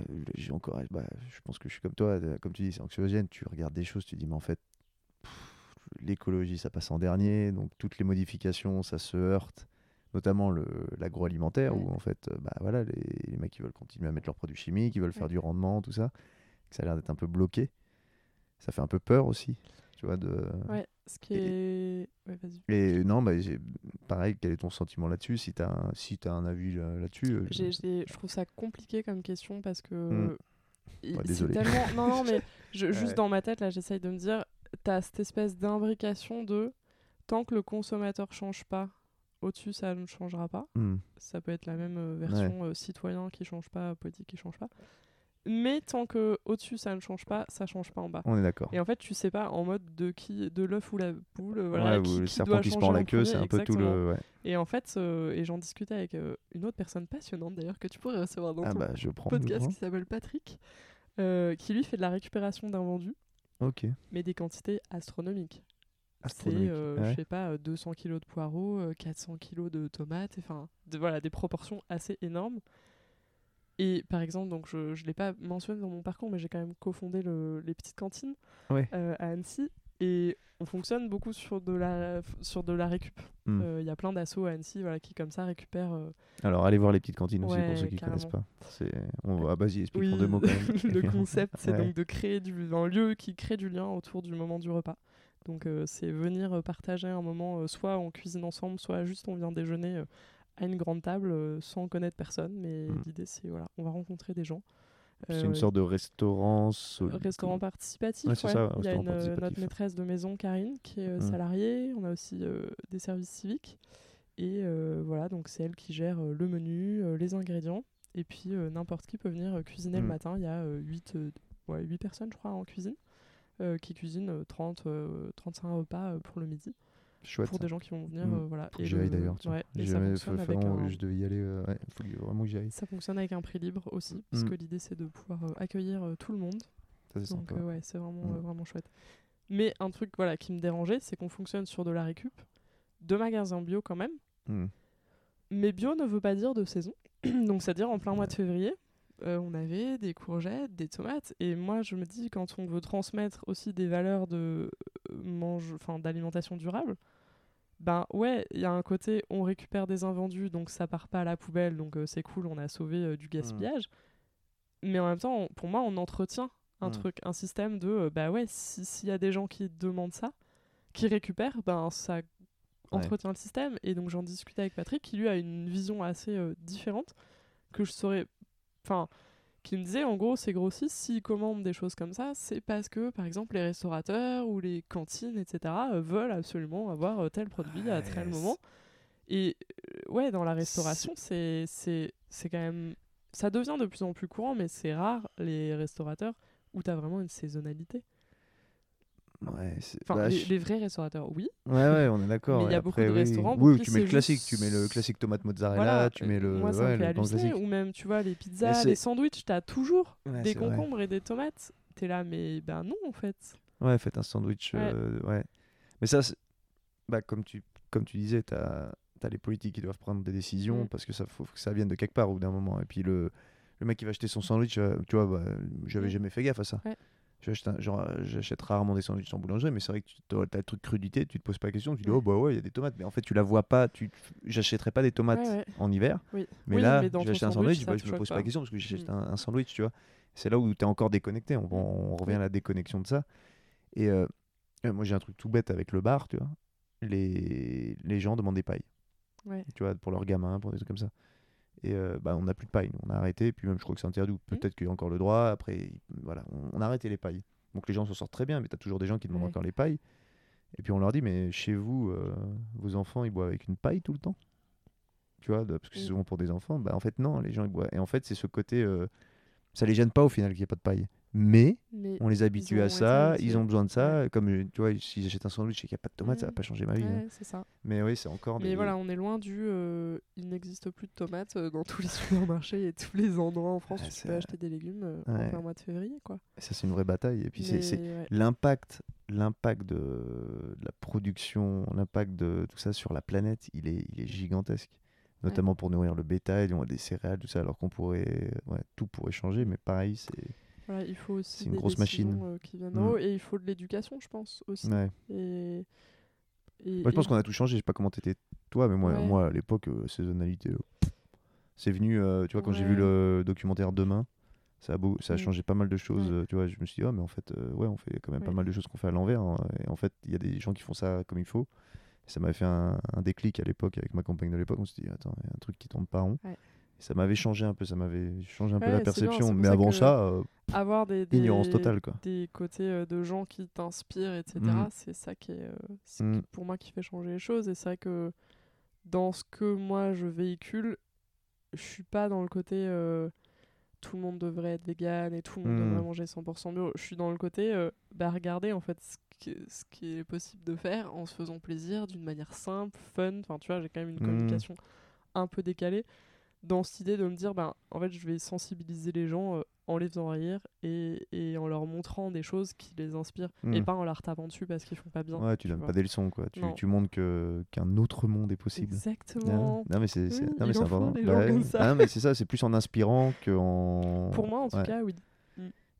Euh, j'ai encore, bah, je pense que je suis comme toi, euh, comme tu dis, c'est anxiogène. Tu regardes des choses, tu dis, mais en fait, l'écologie, ça passe en dernier. Donc toutes les modifications, ça se heurte, notamment l'agroalimentaire, où en fait, euh, bah, voilà, les, les mecs qui veulent continuer à mettre leurs produits chimiques, ils veulent faire Ouais. du rendement, tout ça. que Ça a l'air d'être un peu bloqué. Ça fait un peu peur aussi, tu vois. De... Ouais, ce qui Et- est. Ouais. Et non, bah, pareil, quel est ton sentiment là-dessus? Si tu as, un- si as un avis là- là-dessus. euh, Je trouve ça compliqué comme question parce que. Mm. il- Ouais, c'est désolé. tellement- Non, non, mais je- juste Ouais. dans ma tête, là, j'essaye de me dire t'as cette espèce d'imbrication de tant que le consommateur change pas, au-dessus, ça ne changera pas. hmm. Ça peut être la même euh, version euh, citoyen qui change pas, politique qui change pas. Mais tant que au-dessus, ça ne change pas, ça change pas en bas. On est d'accord. Et en fait, tu sais pas en mode de qui, de l'œuf ou la poule, euh, voilà, Ouais, qui, ou le qui serpent doit qui se mord la queue, c'est un peu tout le. ouais. Et en fait, euh, et j'en discutais avec euh, une autre personne passionnante d'ailleurs que tu pourrais recevoir dans Ah ton bah je prends. je podcast qui s'appelle Patrick, euh, qui lui fait de la récupération d'invendus, Ok. mais des quantités astronomiques. C'est, Astronomique. euh, Ouais. je sais pas, euh, 200 kilos de poireaux, euh, 400 kilos de tomates, enfin, de- voilà, des proportions assez énormes. Et par exemple, donc je ne l'ai pas mentionné dans mon parcours, mais j'ai quand même cofondé le- les petites cantines Ouais. euh, à Annecy. Et on fonctionne beaucoup sur de la, sur de la récup. Il Hmm. y a plein d'assauts à Annecy voilà, qui, comme ça, récupèrent euh, Alors allez voir les petites cantines aussi pour ceux qui connaissent carrément. pas. On va vas-y explique Oui, en deux mots quand même. le concept, c'est Ouais. donc de créer du, un lieu qui crée du lien autour du moment du repas. Donc euh, c'est venir euh, partager un moment, euh, soit on cuisine ensemble, soit juste on vient déjeuner euh, à une grande table euh, sans connaître personne. Mais Mm. l'idée c'est voilà, on va rencontrer des gens. C'est Euh, une sorte de restaurant. Restaurant participatif, Ouais, c'est ouais. ça, il y a une, euh, notre maîtresse de maison, Karine, qui est euh, Mm. salariée. On a aussi des services civiques. Et euh, voilà, donc c'est elle qui gère euh, le menu, euh, les ingrédients. Et puis n'importe qui peut venir cuisiner le Mm. matin. Il y a 8, ouais, huit personnes, je crois, en cuisine, qui cuisinent euh, 30, euh, 35 repas pour le midi. Chouette. Pour des gens qui vont venir. Mm. euh, voilà. Faut que j'y aille le- d'ailleurs. ouais, Je devais y aller. euh, ouais, faut vraiment que j'y aille. ça fonctionne avec un prix libre aussi, parce Mm. que l'idée c'est de pouvoir euh, accueillir euh, tout le monde. Ça c'est Donc ouais, c'est vraiment, Mm. vraiment chouette. Mais un truc voilà, qui me dérangeait, c'est qu'on fonctionne sur de la récup, de magasins bio quand même. Hmm. Mais bio ne veut pas dire de saison. Donc c'est-à-dire en plein mois de février, euh, on avait des courgettes, des tomates. Et moi je me dis, quand on veut transmettre aussi des valeurs de euh, mange, enfin d'alimentation durable, ben ouais, il y a un côté, on récupère des invendus, donc ça part pas à la poubelle, donc euh, c'est cool, on a sauvé euh, du gaspillage. Mais en même temps, on- pour moi, on entretient un Mm. truc, un système de, bah ouais, si- s'il y a des gens qui demandent ça, qui récupèrent, ben ça entretient le système. Et donc j'en discutais avec Patrick, qui lui a une vision assez différente, que je saurais... Enfin, qui me disait, en gros, ces grossistes, s'ils commandent des choses comme ça, c'est parce que, par exemple, les restaurateurs ou les cantines, etc., euh, veulent absolument avoir euh, tel produit à tel Ouais, moment. Et euh, ouais, dans la restauration, c'est c'est c'est quand même... Ça devient de plus en plus courant, mais c'est rare, les restaurateurs, où tu as vraiment une saisonnalité. Ouais, c'est- Enfin, bah, les, je- les vrais restaurateurs, oui. ouais, ouais, on est d'accord. Mais il y a beaucoup après, de oui. restaurants Oui, tu mets le classique, juste- tu mets le classique tomate mozzarella, Voilà, tu mets le, Moi, ça ouais, me fait halluciner. Ou même, tu vois, les pizzas, les sandwichs, t'as toujours Ouais, des vrai. concombres et des tomates. T'es là, mais ben non, en fait. Ouais, faites un sandwich. Ouais. euh, ouais. Mais ça, bah, comme, tu, comme tu disais, tu as, les politiques qui doivent prendre des décisions Mm. parce que ça faut que ça vienne de quelque part au bout d'un moment. Et puis le, le mec qui va acheter son sandwich, euh, tu vois, bah, j'avais Mm. jamais fait gaffe à ça. Ouais. J'achète euh, J'achète rarement des sandwichs en boulangerie, mais c'est vrai que tu as le truc crudité, tu te poses pas la question, tu dis, oh bah ouais, il y a des tomates. Mais en fait, tu la vois pas. Tu, j'achèterai pas des tomates Ouais, ouais. en hiver. Oui. Mais Oui, là, acheté un sandwich, bah, je me pose pas la question parce que j'achète Mm. un, un sandwich, tu vois. C'est là où tu es encore déconnecté. On, on revient à la déconnexion de ça. Et euh, euh, moi, j'ai un truc tout bête avec le bar, tu vois. Les, les gens demandent des pailles, Ouais. tu vois, pour leurs gamins, pour des trucs comme ça. Et euh, bah, on n'a plus de pailles. nous. On a arrêté. Puis même, je crois que c'est interdit. ou Peut-être qu'il y a encore le droit. Après, il- voilà, on, on a arrêté les pailles. Donc les gens s'en sortent très bien, mais tu as toujours des gens qui demandent Ouais. encore les pailles. Et puis on leur dit, mais chez vous, euh, vos enfants, ils boivent avec une paille tout le temps? Tu vois, parce que c'est Mm. souvent pour des enfants. Bah, en fait, non, les gens, ils boivent. Et en fait, c'est ce côté. euh, ça les gêne pas au final qu'il n'y ait pas de paille. Mais Mais on les habitue à ça, ils ont besoin de ça. Comme euh, tu vois, s'ils achètent un sandwich et qu'il n'y a pas de tomates, ça va Mm. pas changer ma vie. hein. ouais, ça. Mais oui, c'est encore. Mais des- voilà, on est loin du. euh, il n'existe plus de tomates euh, dans tous les supermarchés et tous les endroits en France Ouais, où tu peux acheter des légumes euh, Ouais. en plein mois de février, quoi. Ça, c'est une vraie bataille. Et puis, c'est- ouais. l'impact l'impact de, de la production, l'impact de tout ça sur la planète, il est, il est gigantesque. Notamment pour nourrir le bétail, on a des céréales, tout ça, alors qu'on pourrait. Ouais, tout pourrait changer, mais pareil, c'est. Voilà, il faut aussi C'est une des grosse machine. euh, qui viennent Mm. haut et il faut de l'éducation, je pense aussi. Ouais. Et, et- Moi, je pense qu'on a tout changé. Je sais pas comment t'étais toi, mais moi, Ouais. moi à l'époque, euh, saisonnalité, euh, c'est venu. euh, tu vois, quand j'ai vu le documentaire Demain, ça a, beau, ça a Mm. changé pas mal de choses. Tu vois, je me suis dit, oh, mais en fait, ouais, on fait quand même pas mal de choses qu'on fait à l'envers. hein, et en fait, il y a des gens qui font ça comme il faut. Et ça m'avait fait un, un déclic à l'époque avec ma compagne de l'époque. On s'est dit, attends, il y a un truc qui tourne pas rond. Ça m'avait changé un peu, ça m'avait changé un peu la bien, perception. mais avant ça, euh, avoir des, des, ignorance totale, quoi. des côtés euh, de gens qui t'inspirent, etc. Mm. C'est ça qui est, euh, c'est Mm. qui- pour moi qui fait changer les choses. Et c'est vrai que dans ce que moi je véhicule, je suis pas dans le côté tout le monde devrait être vegan et tout le monde Mm. devrait manger 100% bio. Je suis dans le côté, bah regardez en fait ce que- ce qui est possible de faire en se faisant plaisir d'une manière simple, fun. Enfin, tu vois, j'ai quand même une communication un peu décalée dans cette idée de me dire, ben, en fait, je vais sensibiliser les gens euh, en les faisant rire et, et en leur montrant des choses qui les inspirent et Mm. pas en leur tapant dessus parce qu'ils font pas bien. Ouais, tu donnes pas des leçons, quoi. Tu, tu montres que qu'un autre monde est possible. Exactement. Non, mais c'est non, mais c'est important. Bah. Ah, non, mais c'est ça, c'est plus en inspirant qu'en. Pour moi, en tout Ouais. cas, oui.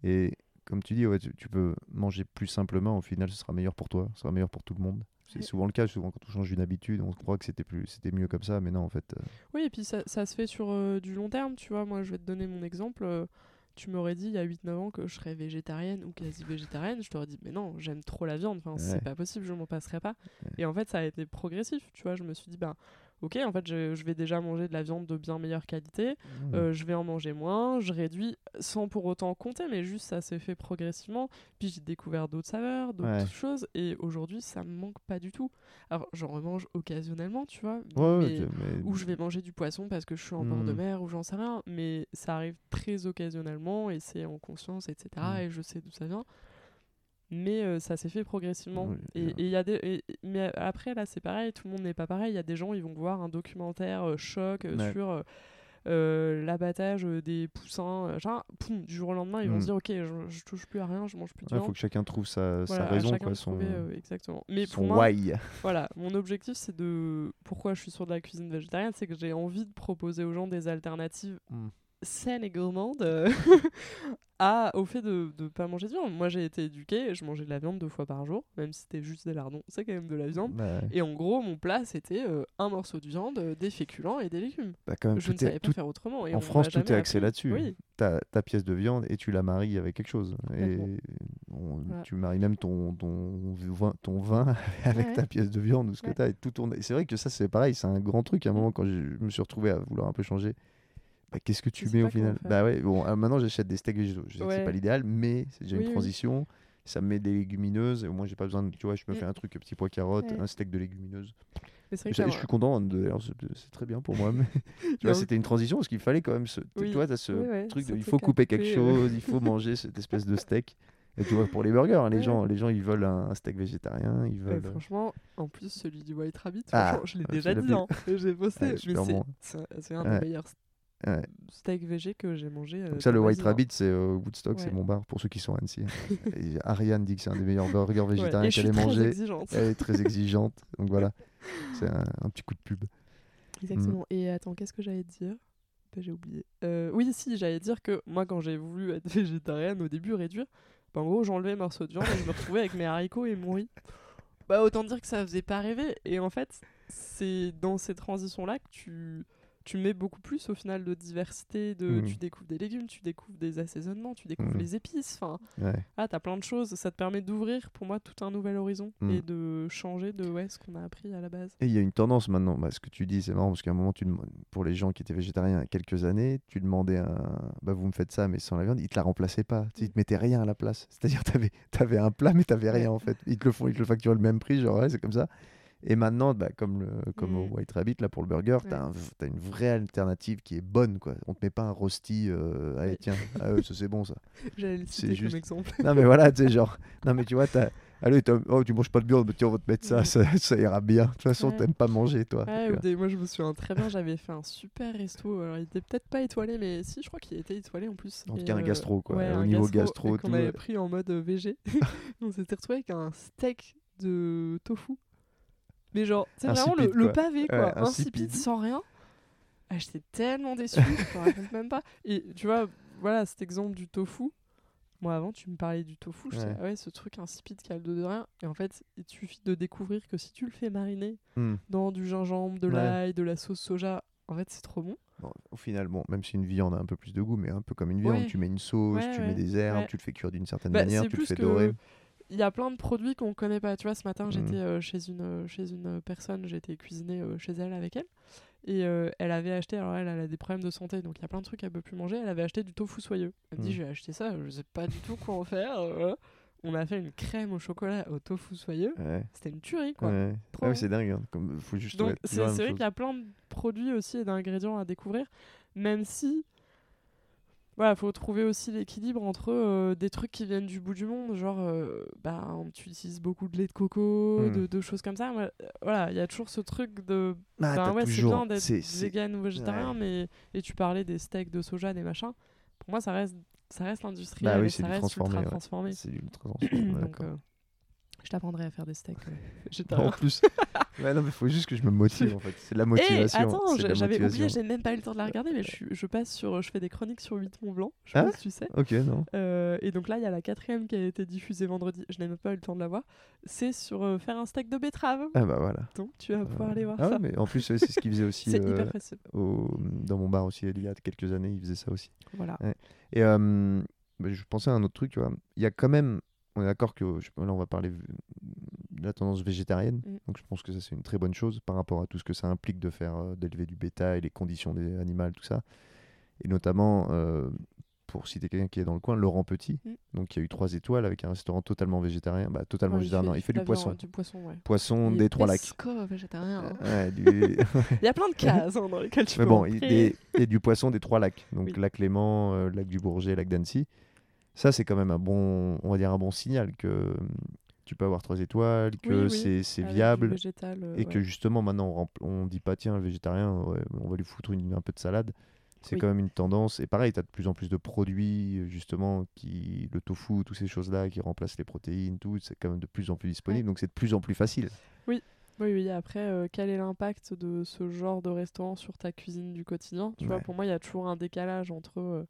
Et comme tu dis, ouais, tu, tu peux manger plus simplement. Au final, ce sera meilleur pour toi, ce sera meilleur pour tout le monde. C'est souvent le cas. Souvent, quand on change une habitude, on croit que c'était plus, c'était mieux comme ça, mais non, en fait. euh, Oui, et puis ça, ça se fait sur euh, du long terme, tu vois. Moi, je vais te donner mon exemple. euh, tu m'aurais dit il y a 8-9 ans que je serais végétarienne ou quasi végétarienne. Je t'aurais dit, mais non, j'aime trop la viande. Enfin, Ouais. c'est pas possible, je m'en passerai pas. Et en fait, ça a été progressif, tu vois. Je me suis dit, bah, ok, en fait, je, je vais déjà manger de la viande de bien meilleure qualité. Mmh. Euh, je vais en manger moins, je réduis sans pour autant compter, mais juste ça s'est fait progressivement. Puis j'ai découvert d'autres saveurs, d'autres Ouais. choses, et aujourd'hui ça me manque pas du tout. Alors j'en remange occasionnellement, tu vois, Ouais, mais- mais- ou je vais manger du poisson parce que je suis en bord de Mm. mer, ou j'en sais rien, mais ça arrive très occasionnellement, et c'est en conscience, etc. Mm. Et je sais d'où ça vient. Mais euh, ça s'est fait progressivement. Oui, et il y a des, et- mais après, là, c'est pareil, tout le monde n'est pas pareil. Il y a des gens, ils vont voir un documentaire euh, choc euh, Ouais. sur euh, l'abattage des poussins. genre, poum, du jour au lendemain, ils vont Mm. se dire Ok, je, je touche plus à rien, je mange plus de Ouais, viande. faut que chacun trouve sa, Voilà, raison, quoi, son, trouver, exactement. Mais son pour moi, why. voilà, mon objectif, c'est de. Pourquoi je suis sur de la cuisine végétarienne, c'est que j'ai envie de proposer aux gens des alternatives Mm. Saines et gourmandes euh, à, au fait de ne pas manger de viande. Moi, j'ai été éduquée, je mangeais de la viande deux fois par jour, même si c'était juste des lardons, c'est quand même de la viande. Bah, ouais. Et en gros, mon plat, c'était euh, un morceau de viande, euh, des féculents et des légumes. Bah, quand même, je ne est- savais pas tout- faire autrement. Et en France, tout est axé là-dessus. Oui, Ta, ta pièce de viande et tu la maries avec quelque chose. Et Complètement. on- Voilà. tu maries même ton, ton, vin, ton vin avec Ouais. ta pièce de viande ou ce que tu as. Et tout tourne. C'est vrai que ça, c'est pareil, c'est un grand truc. À un Mm. moment, quand je me suis retrouvé à vouloir un peu changer, bah, qu'est-ce que tu mets au final. Bah ouais, bon, euh, maintenant j'achète des steaks végétaux. Je sais que c'est pas l'idéal, mais c'est déjà Oui, une oui. transition. Ça me met des légumineuses. Et au moins, j'ai pas besoin de. Tu vois, je me Mm. fais un truc, petit pois carotte, Ouais. un steak de légumineuses. Je suis content. hein, de- C'est très bien pour moi. Mais, tu vois, c'était une transition parce qu'il fallait quand même. Ce, Oui. Tu vois, t'as ce truc de. Il faut couper quelque chose, il faut manger cette espèce de steak. Et tu vois, pour les burgers, hein, les, Ouais. gens, les gens, ils veulent un, un steak végétarien, ils veulent. euh, franchement, en plus, celui du White Rabbit, Ah, je l'ai ouais, déjà dit, hein, j'ai posté, Ouais, mais c'est- bon. un des meilleurs Ouais. steaks végé que j'ai mangé. euh, Donc ça, de le White hein. Rabbit, c'est euh, Woodstock, c'est Ouais. mon bar pour ceux qui sont à Annecy. Et Ariane dit que c'est un des meilleurs burgers Ouais, végétariens je qu'elle ait mangé. Elle est très exigeante. Donc voilà, c'est un, un petit coup de pub. Exactement. Et attends, qu'est-ce que j'allais dire? Bah, J'ai oublié. Euh, oui, si, j'allais dire que moi, quand j'ai voulu être végétarienne, au début, réduire, bah, en gros, j'enlevais un morceau de viande et je me retrouvais avec mes haricots et mon riz. Bah, autant dire que ça faisait pas rêver. Et en fait, c'est dans ces transitions-là que tu, tu mets beaucoup plus au final de diversité. De, Mhm. Tu découvres des légumes, tu découvres des assaisonnements, tu découvres Mhm. les épices. Enfin, Ouais. ah, t'as plein de choses. Ça te permet d'ouvrir pour moi tout un nouvel horizon Mhm. et de changer de ouais, ce qu'on a appris à la base. Et il y a une tendance maintenant, bah, ce que tu dis, c'est marrant parce qu'à un moment, tu pour les gens qui étaient végétariens il y a quelques années, tu demandais un, bah, vous me faites ça, mais sans la viande, ils te la remplaçaient pas. Tu sais, Ils te mettaient rien à la place. C'est-à-dire, tu avais, un plat, mais tu n'avais rien en fait. Ils te le font, ils te le facturent le même prix, genre, ouais, c'est comme ça. Et maintenant, bah, comme, le, comme au Mm. White Rabbit, là, pour le burger, tu Ouais. as, une vraie alternative qui est bonne. Quoi. On te met pas un rosti, euh, allez, tiens, ah, ouais, c'est bon ça. J'allais le citer juste- comme exemple. Non, mais voilà, tu sais, genre, non, mais tu vois, t'as. Allez, oh, tu manges pas de viande, mais tiens, on va te mettre ça, Ouais. ça, ça ira bien. De toute façon, Ouais. t'aimes pas manger, toi. Tu des- moi je me souviens très bien, j'avais fait un super resto. Alors il était peut-être pas étoilé, mais si, je crois qu'il était étoilé en plus. En tout cas, un euh, gastro, quoi. Au niveau gastro, gastro, qu'on avait ouais. pris en mode euh, VG. on s'était retrouvé avec un steak de tofu. Mais genre, c'est vraiment le, pavé, quoi. Ouais, insipide, insipide. sans rien. Ah, J'étais tellement déçue, je te raconte même pas. Et tu vois, voilà cet exemple du tofu. Moi, avant, tu me parlais du tofu. Je disais, Ouais. ah ouais, ce truc insipide qui a le dos de rien. Et en fait, il te suffit de découvrir que si tu le fais mariner Hmm. dans du gingembre, de Ouais. l'ail, de la sauce soja, en fait, c'est trop bon. Bon, au final, bon, même si une viande a un peu plus de goût, mais un peu comme une viande, Ouais. tu mets une sauce, tu mets des herbes, tu le fais cuire d'une certaine Bah, manière, tu le fais dorer. Il y a plein de produits qu'on connaît pas. Tu vois, ce matin, Mhm. j'étais euh, chez une euh, chez une personne, j'étais cuisiner euh, chez elle avec elle, et euh, elle avait acheté. Alors elle, elle a des problèmes de santé, donc il y a plein de trucs qu'elle peut plus manger. Elle avait acheté du tofu soyeux. Elle me dit, Mhm. j'ai acheté ça, je sais pas du tout quoi en faire. On a fait une crème au chocolat au tofu soyeux. Ouais. C'était une tuerie, quoi. Ouais. Trop Ah oui, c'est dingue. hein. Comme, faut juste Donc c'est vrai qu'il y a plein de produits aussi et d'ingrédients à découvrir, même si voilà, faut trouver aussi l'équilibre entre euh, des trucs qui viennent du bout du monde, genre, euh, bah, tu utilises beaucoup de lait de coco, Mm. de, de choses comme ça. Voilà, il y a toujours ce truc de, Ah, ben ouais, c'est bien d'être vegan ou végétarien, Ouais. mais et tu parlais des steaks de soja, des machins. Pour moi, ça reste, ça reste industriel, Bah oui, ça reste transformé, ultra ouais. transformé. C'est ultra transformé, Donc, euh, je t'apprendrai à faire des steaks euh, En plus, ouais, non, mais faut juste que je me motive en fait. C'est de la Et motivation. attends, j'avais oublié, j'ai même pas eu le temps de la regarder, mais je, passe sur, je fais des chroniques sur 8 Mont Blanc, je Ah si tu sais. Ok, non. Euh, et donc là, il y a la quatrième qui a été diffusée vendredi. Je n'ai même pas eu le temps de la voir. C'est sur euh, faire un steak de betterave. Ah bah voilà. Donc tu vas pouvoir aller voir Ah ça. mais en plus, c'est ce qu'il faisait aussi C'est hyper facile. au- dans mon bar aussi il y a quelques années. Il faisait ça aussi. Voilà. Et bah, je pensais à un autre truc, tu vois. Il y a quand même, on est d'accord que là on va parler de la tendance végétarienne, Mm. donc je pense que ça c'est une très bonne chose par rapport à tout ce que ça implique de faire, euh, d'élever du bétail, les conditions des animaux, tout ça. Et notamment, euh, pour citer quelqu'un qui est dans le coin, Laurent Petit, Mm. donc qui a eu trois étoiles avec un restaurant totalement végétarien, bah totalement Ouais, végétarien, non, il fait du poisson, Du poisson, ouais. poisson des trois lacs. végétarien. hein. Ouais, du- Il y a plein de cases hein, dans lesquelles tu Mais peux bon, et, et du poisson des trois lacs. Donc Oui. lac Léman, euh, lac du Bourget, lac d'Annecy. Ça, c'est quand même un bon, on va dire un bon signal que hum, tu peux avoir trois étoiles, que Oui, oui, c'est viable végétal, euh, et que justement maintenant on, on dit pas tiens le végétarien, ouais, on va lui foutre une- un peu de salade. C'est Oui. quand même une tendance. Et pareil, tu as de plus en plus de produits, justement, qui le tofu, toutes ces choses-là, qui remplacent les protéines, tout. C'est quand même de plus en plus disponible. Donc c'est de plus en plus facile. Oui, oui. Après, euh, quel est l'impact de ce genre de restaurant sur ta cuisine du quotidien? Tu vois, pour moi, il y a toujours un décalage entre euh,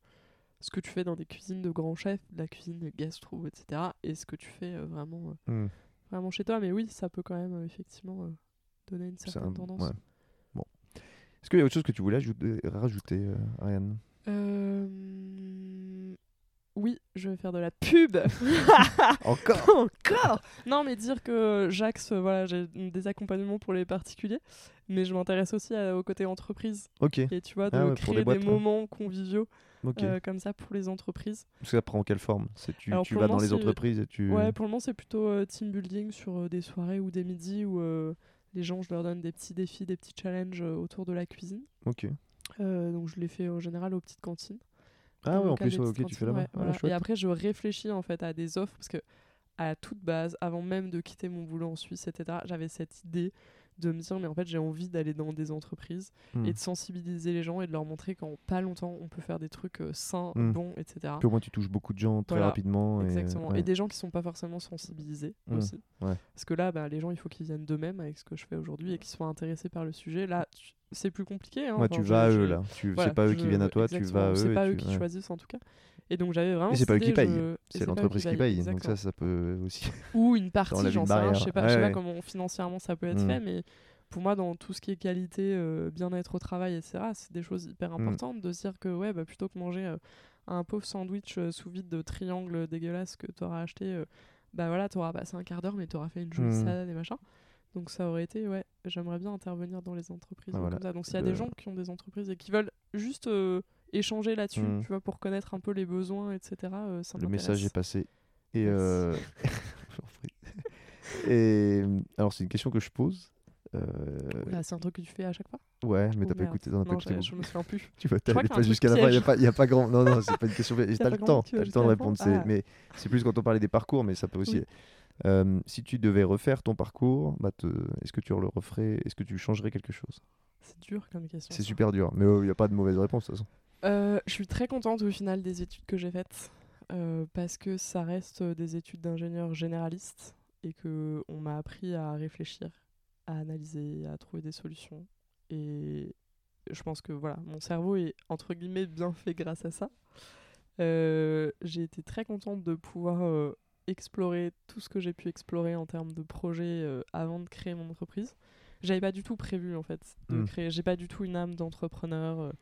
ce que tu fais dans des cuisines de grands chefs, de la cuisine gastro, etc., et ce que tu fais euh, vraiment, euh, Hmm. vraiment chez toi. Mais oui, ça peut quand même euh, effectivement donner une certaine un- tendance. ouais. Bon. Est-ce qu'il y a autre chose que tu voulais ajouter, rajouter, Ariane? Oui, je vais faire de la pub. Encore? Encore? Non, mais dire que euh, voilà, j'ai des accompagnements pour les particuliers, mais je m'intéresse aussi à- au côté entreprise. Ok, Et tu vois, de Ah ouais, pour créer boîtes, des ouais. moments conviviaux euh, comme ça pour les entreprises. Parce que ça prend quelle forme? C'est tu, Alors, tu vas le dans les entreprises et tu. Ouais, pour le moment, c'est plutôt euh, team building sur euh, des soirées ou des midis où les gens, je leur donne des petits défis, des petits challenges autour de la cuisine. Ok. Donc, je les fais en général aux petites cantines. Ah ouais, en plus, ouais, ok, tu fais là-bas. ouais, Ah, voilà. Et après, je réfléchis en fait à des offres parce que à toute base, avant même de quitter mon boulot en Suisse, etc., j'avais cette idée de me dire mais en fait j'ai envie d'aller dans des entreprises Hmm. et de sensibiliser les gens et de leur montrer qu'en pas longtemps on peut faire des trucs euh, sains, Hmm. bons, etc. Puis au moins, tu touches beaucoup de gens très Voilà, rapidement. Exactement. Et, ouais. Et des gens qui sont pas forcément sensibilisés Mm, aussi. ouais. Parce que là, bah, les gens, il faut qu'ils viennent d'eux-mêmes avec ce que je fais aujourd'hui et qu'ils soient intéressés par le sujet. Là, tu- c'est plus compliqué. Hein. Ouais, Enfin, tu vas à eux, là. Tu... voilà, c'est pas eux qui viennent à toi, tu vas à eux. C'est et pas tu- eux qui choisissent en tout cas. Et donc j'avais vraiment. Et c'est pas eux qui payent. je- C'est l'entreprise qui paye. Donc ça, ça peut aussi. Ou une partie, j'en sais rien. Je sais pas, Ouais, je sais pas ouais. comment financièrement ça peut être Mm. fait, mais pour moi, dans tout ce qui est qualité, euh, bien-être au travail, etc., c'est des choses hyper Mm. importantes de se dire que ouais, bah, plutôt que manger euh, un pauvre sandwich euh, sous vide de triangle dégueulasse que tu auras acheté, bah voilà, tu auras passé un quart d'heure, mais tu auras fait une jolie Mm. salade et machin. Donc ça aurait été, ouais, j'aimerais bien intervenir dans les entreprises Ah, euh, voilà. comme ça. Donc s'il y a des gens qui ont des entreprises et qui veulent juste euh, échanger là-dessus, Mm. tu vois, pour connaître un peu les besoins, etc., euh, ça Le message est passé. Et, euh. Et alors, c'est une question que je pose. Euh, c'est un truc que tu fais à chaque fois? Ouais, mais Oh, t'as pas écouté, pas Non, écouté je, je me souviens plus. Tu a un pas jusqu'à la fin, il n'y a, pas- a pas grand. Non, non, c'est pas une question. T'as pas le temps, t'as le temps de répondre. Ah. Mais c'est plus quand on parlait des parcours, mais ça peut aussi. Euh, si tu devais refaire ton parcours, bah te- est-ce que tu le referais Est-ce que tu changerais quelque chose? C'est dur comme question. C'est super dur, mais il n'y a pas de mauvaise réponse de toute façon. Euh, je suis très contente au final des études que j'ai faites euh, parce que ça reste euh, des études d'ingénieur généraliste et que on m'a appris à réfléchir, à analyser, à trouver des solutions. Et je pense que voilà, mon cerveau est entre guillemets bien fait grâce à ça. Euh, j'ai été très contente de pouvoir euh, explorer tout ce que j'ai pu explorer en termes de projets euh, avant de créer mon entreprise. J'avais pas du tout prévu en fait de Mm. créer. J'ai pas du tout une âme d'entrepreneur. euh,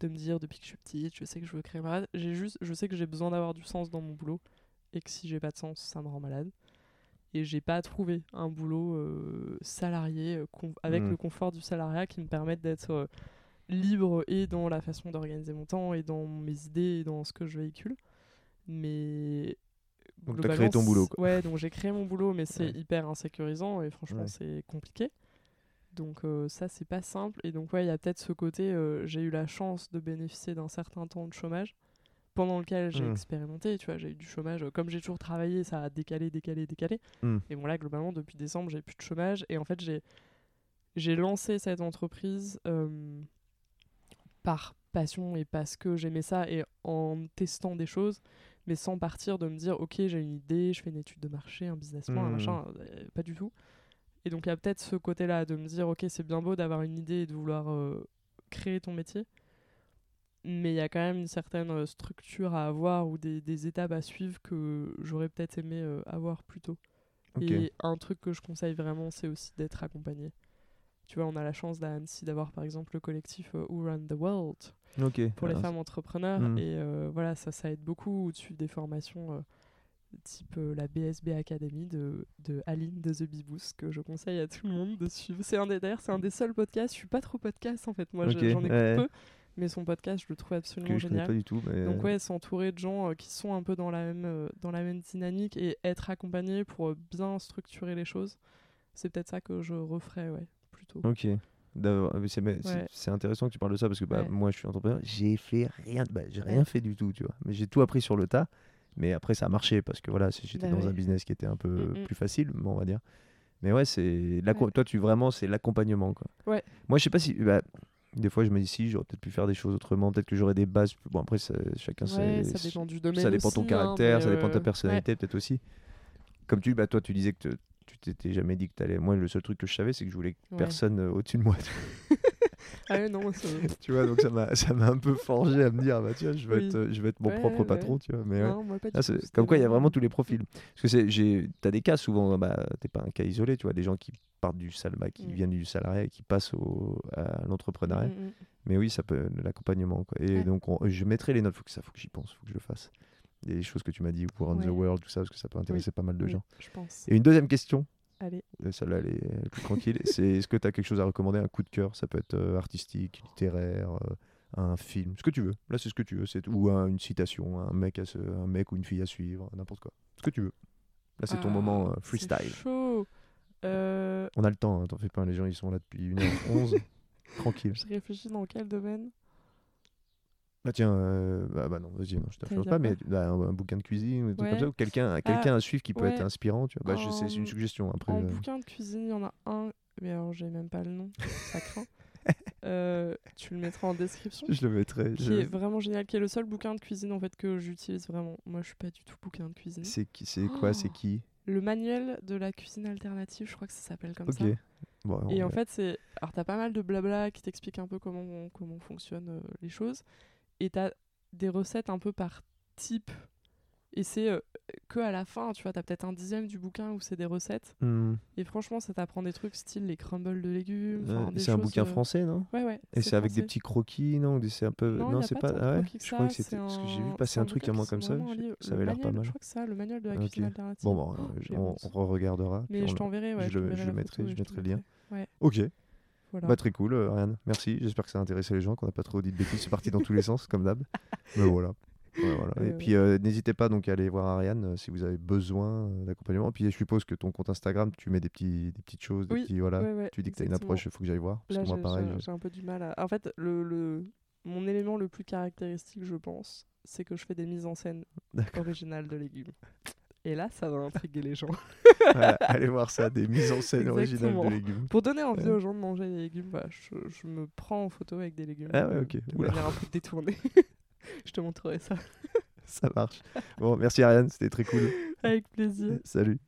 de me dire depuis que je suis petite, je sais que je veux créer ma boîte. J'ai juste, je sais que j'ai besoin d'avoir du sens dans mon boulot et que si j'ai pas de sens, ça me rend malade. Et j'ai pas trouvé un boulot euh, salarié avec Mm. le confort du salariat qui me permette d'être libre et dans la façon d'organiser mon temps et dans mes idées et dans ce que je véhicule. Mais Donc, t'as créé globalement, ton boulot, Ouais, donc j'ai créé mon boulot, mais c'est Ouais. hyper insécurisant et franchement Ouais. c'est compliqué. Donc euh, ça c'est pas simple et donc ouais il y a peut-être ce côté euh, j'ai eu la chance de bénéficier d'un certain temps de chômage pendant lequel j'ai Mm. expérimenté, tu vois, j'ai eu du chômage. Comme j'ai toujours travaillé, ça a décalé, décalé, décalé. Mm. Et bon, là, globalement, depuis décembre, j'ai plus de chômage. Et en fait, j'ai, j'ai lancé cette entreprise euh, par passion et parce que j'aimais ça et en testant des choses, mais sans partir de me dire, ok, j'ai une idée, je fais une étude de marché, un business plan, un Mm. machin. euh, pas du tout. Et donc, il y a peut-être ce côté-là de me dire, ok, c'est bien beau d'avoir une idée et de vouloir euh, créer ton métier. Mais il y a quand même une certaine euh, structure à avoir ou des, des étapes à suivre que j'aurais peut-être aimé euh, avoir plus tôt. Et un truc que je conseille vraiment, c'est aussi d'être accompagné. Tu vois, on a la chance à Annecy d'avoir par exemple le collectif euh, Who Run the World pour les femmes entrepreneurs. Mm. Et euh, voilà, ça, ça aide beaucoup ou de suivre des formations euh, type euh, la BSB Academy de, de Aline de The Beboost que je conseille à tout le monde de suivre. C'est un des, d'ailleurs, c'est un des seuls podcasts. Je suis pas trop podcast en fait, moi j'en écoute ouais. peu. Mais son podcast, je le trouve que absolument je génial. pas du tout. Mais... Donc ouais, s'entourer de gens euh, qui sont un peu dans la même euh, dans la même dynamique et être accompagné pour bien structurer les choses, c'est peut-être ça que je referais, ouais, plutôt. Ok. C'est Ouais. intéressant que tu parles de ça parce que bah, Ouais. moi je suis entrepreneur, j'ai fait rien, bah, j'ai rien fait du tout, tu vois. Mais j'ai tout appris sur le tas. Mais après ça a marché parce que voilà, j'étais Bah dans un business qui était un peu Mm, mm. plus facile, on va dire. Mais ouais, c'est toi tu vraiment c'est l'accompagnement quoi. Ouais. Moi je sais pas si des fois je me dis si j'aurais peut-être pu faire des choses autrement, peut-être que j'aurais des bases. Bon après ça- chacun Ouais, ça dépend du domaine. ça dépend de ton aussi, caractère, hein, ça dépend de ta euh, personnalité peut-être aussi. Comme tu, bah, toi, tu disais que tu t'étais jamais dit que t'allais. Moi, le seul truc que je savais, c'est que je voulais Ouais. personne euh, au-dessus de moi. Ah non, ça- tu vois, donc ça m'a, ça m'a un peu forgé à me dire, bah tiens, je vais Oui. être, euh, je être mon Ouais, propre ouais. patron, tu vois. Mais ouais. non, moi pas du Ah, c'est- comme quoi, il y a vraiment- tous les profils. Parce que c'est, j'ai, t'as des cas souvent, bah, t'es pas un cas isolé, tu vois, des gens qui partent du salariat, qui Mm. viennent du salariat et qui passent au, à l'entrepreneuriat. Mm, mm. Mais oui, ça peut l'accompagnement. Quoi. Et donc, on- je mettrai les notes. Faut que ça, faut que j'y pense, faut que je le fasse. Des choses que tu m'as dit, pour Run the Ouais. World, tout ça, parce que ça peut intéresser pas mal de Oui, gens. Je pense. Et une deuxième question, Allez. euh, celle-là, elle est, plus tranquille. c'est est-ce que tu as quelque chose à recommander, un coup de cœur? Ça peut être euh, artistique, littéraire, euh, un film, ce que tu veux. Là, c'est ce que tu veux. C'est ou un- une citation, un mec, à se- un mec ou une fille à suivre, n'importe quoi. Ce que tu veux. Là, c'est ton Ah, moment freestyle. chaud. On a le temps, hein, t'en fais pas. Les gens, ils sont là depuis 1h11. Tranquille. je réfléchis dans quel domaine? Bah tiens, euh, bah, bah non, vas-y, non, je dire pas, mais bah, un, un bouquin de cuisine ou Ouais. comme ça, ou quelqu'un quelqu'un à suivre qui peut être inspirant, tu vois. Bah, c'est une suggestion après. En euh. bouquin de cuisine, il y en a un, mais alors j'ai même pas le nom, ça craint. Euh, tu le mettras en description. Je le mettrai. Qui je- est vraiment génial, qui est le seul bouquin de cuisine en fait que j'utilise vraiment. Moi, je suis pas du tout bouquin de cuisine. C'est qui C'est quoi C'est Oh. qui? Le manuel de la cuisine alternative, je crois que ça s'appelle comme ça. Bon, Et en fait, c'est. Alors, t'as pas mal de blabla qui t'explique un peu comment, comment fonctionnent les choses. Et t'as des recettes un peu par type. Et c'est euh, que à la fin, tu vois, t'as peut-être un dixième du bouquin où c'est des recettes. Hmm. Et franchement, ça t'apprend des trucs style les crumbles de légumes. C'est un bouquin euh, français, non? Ouais, ouais. Et c'est avec des petits croquis, non? C'est un peu. Non, c'est pas Ah ouais Je crois que c'était. c'est Parce que j'ai vu un- passer un un truc à moi comme ça. un je- Ça avait l'air pas mal. Je crois que ça, le manuel de la cuisine alternative. Bon, bon, Oh, j'ai on, on re-regardera. Mais je t'enverrai, ouais. je le- mettrai, je mettrai le lien. Ok. Voilà. Bah, très cool, euh, Ariane. Merci. J'espère que ça a intéressé les gens, qu'on n'a pas trop dit de bêtises. C'est parti dans tous les sens, comme d'hab. Mais voilà. Ouais, voilà. Et Euh, puis, euh, n'hésitez pas donc à aller voir Ariane euh, si vous avez besoin euh, d'accompagnement. Puis, je suppose que ton compte Instagram, tu mets des, petits, des petites choses. Des Oui, petits, voilà. ouais, ouais, tu dis que tu as une approche, il faut que j'aille voir. Parce Là, que moi, pareil. j'ai je- un peu du mal à. En fait, le, le... mon élément le plus caractéristique, je pense, c'est que je fais des mises en scène originales de légumes. Et là, ça va intriguer les gens. Voilà, allez voir ça, des mises en scène originales de légumes. Pour donner envie Ouais. aux gens de manger des légumes, bah, je, je me prends en photo avec des légumes. Ah ouais, ok. De Oula. manière un peu détournée. je te montrerai ça. Ça marche. Bon, merci Ariane, c'était très cool. Avec plaisir. Salut.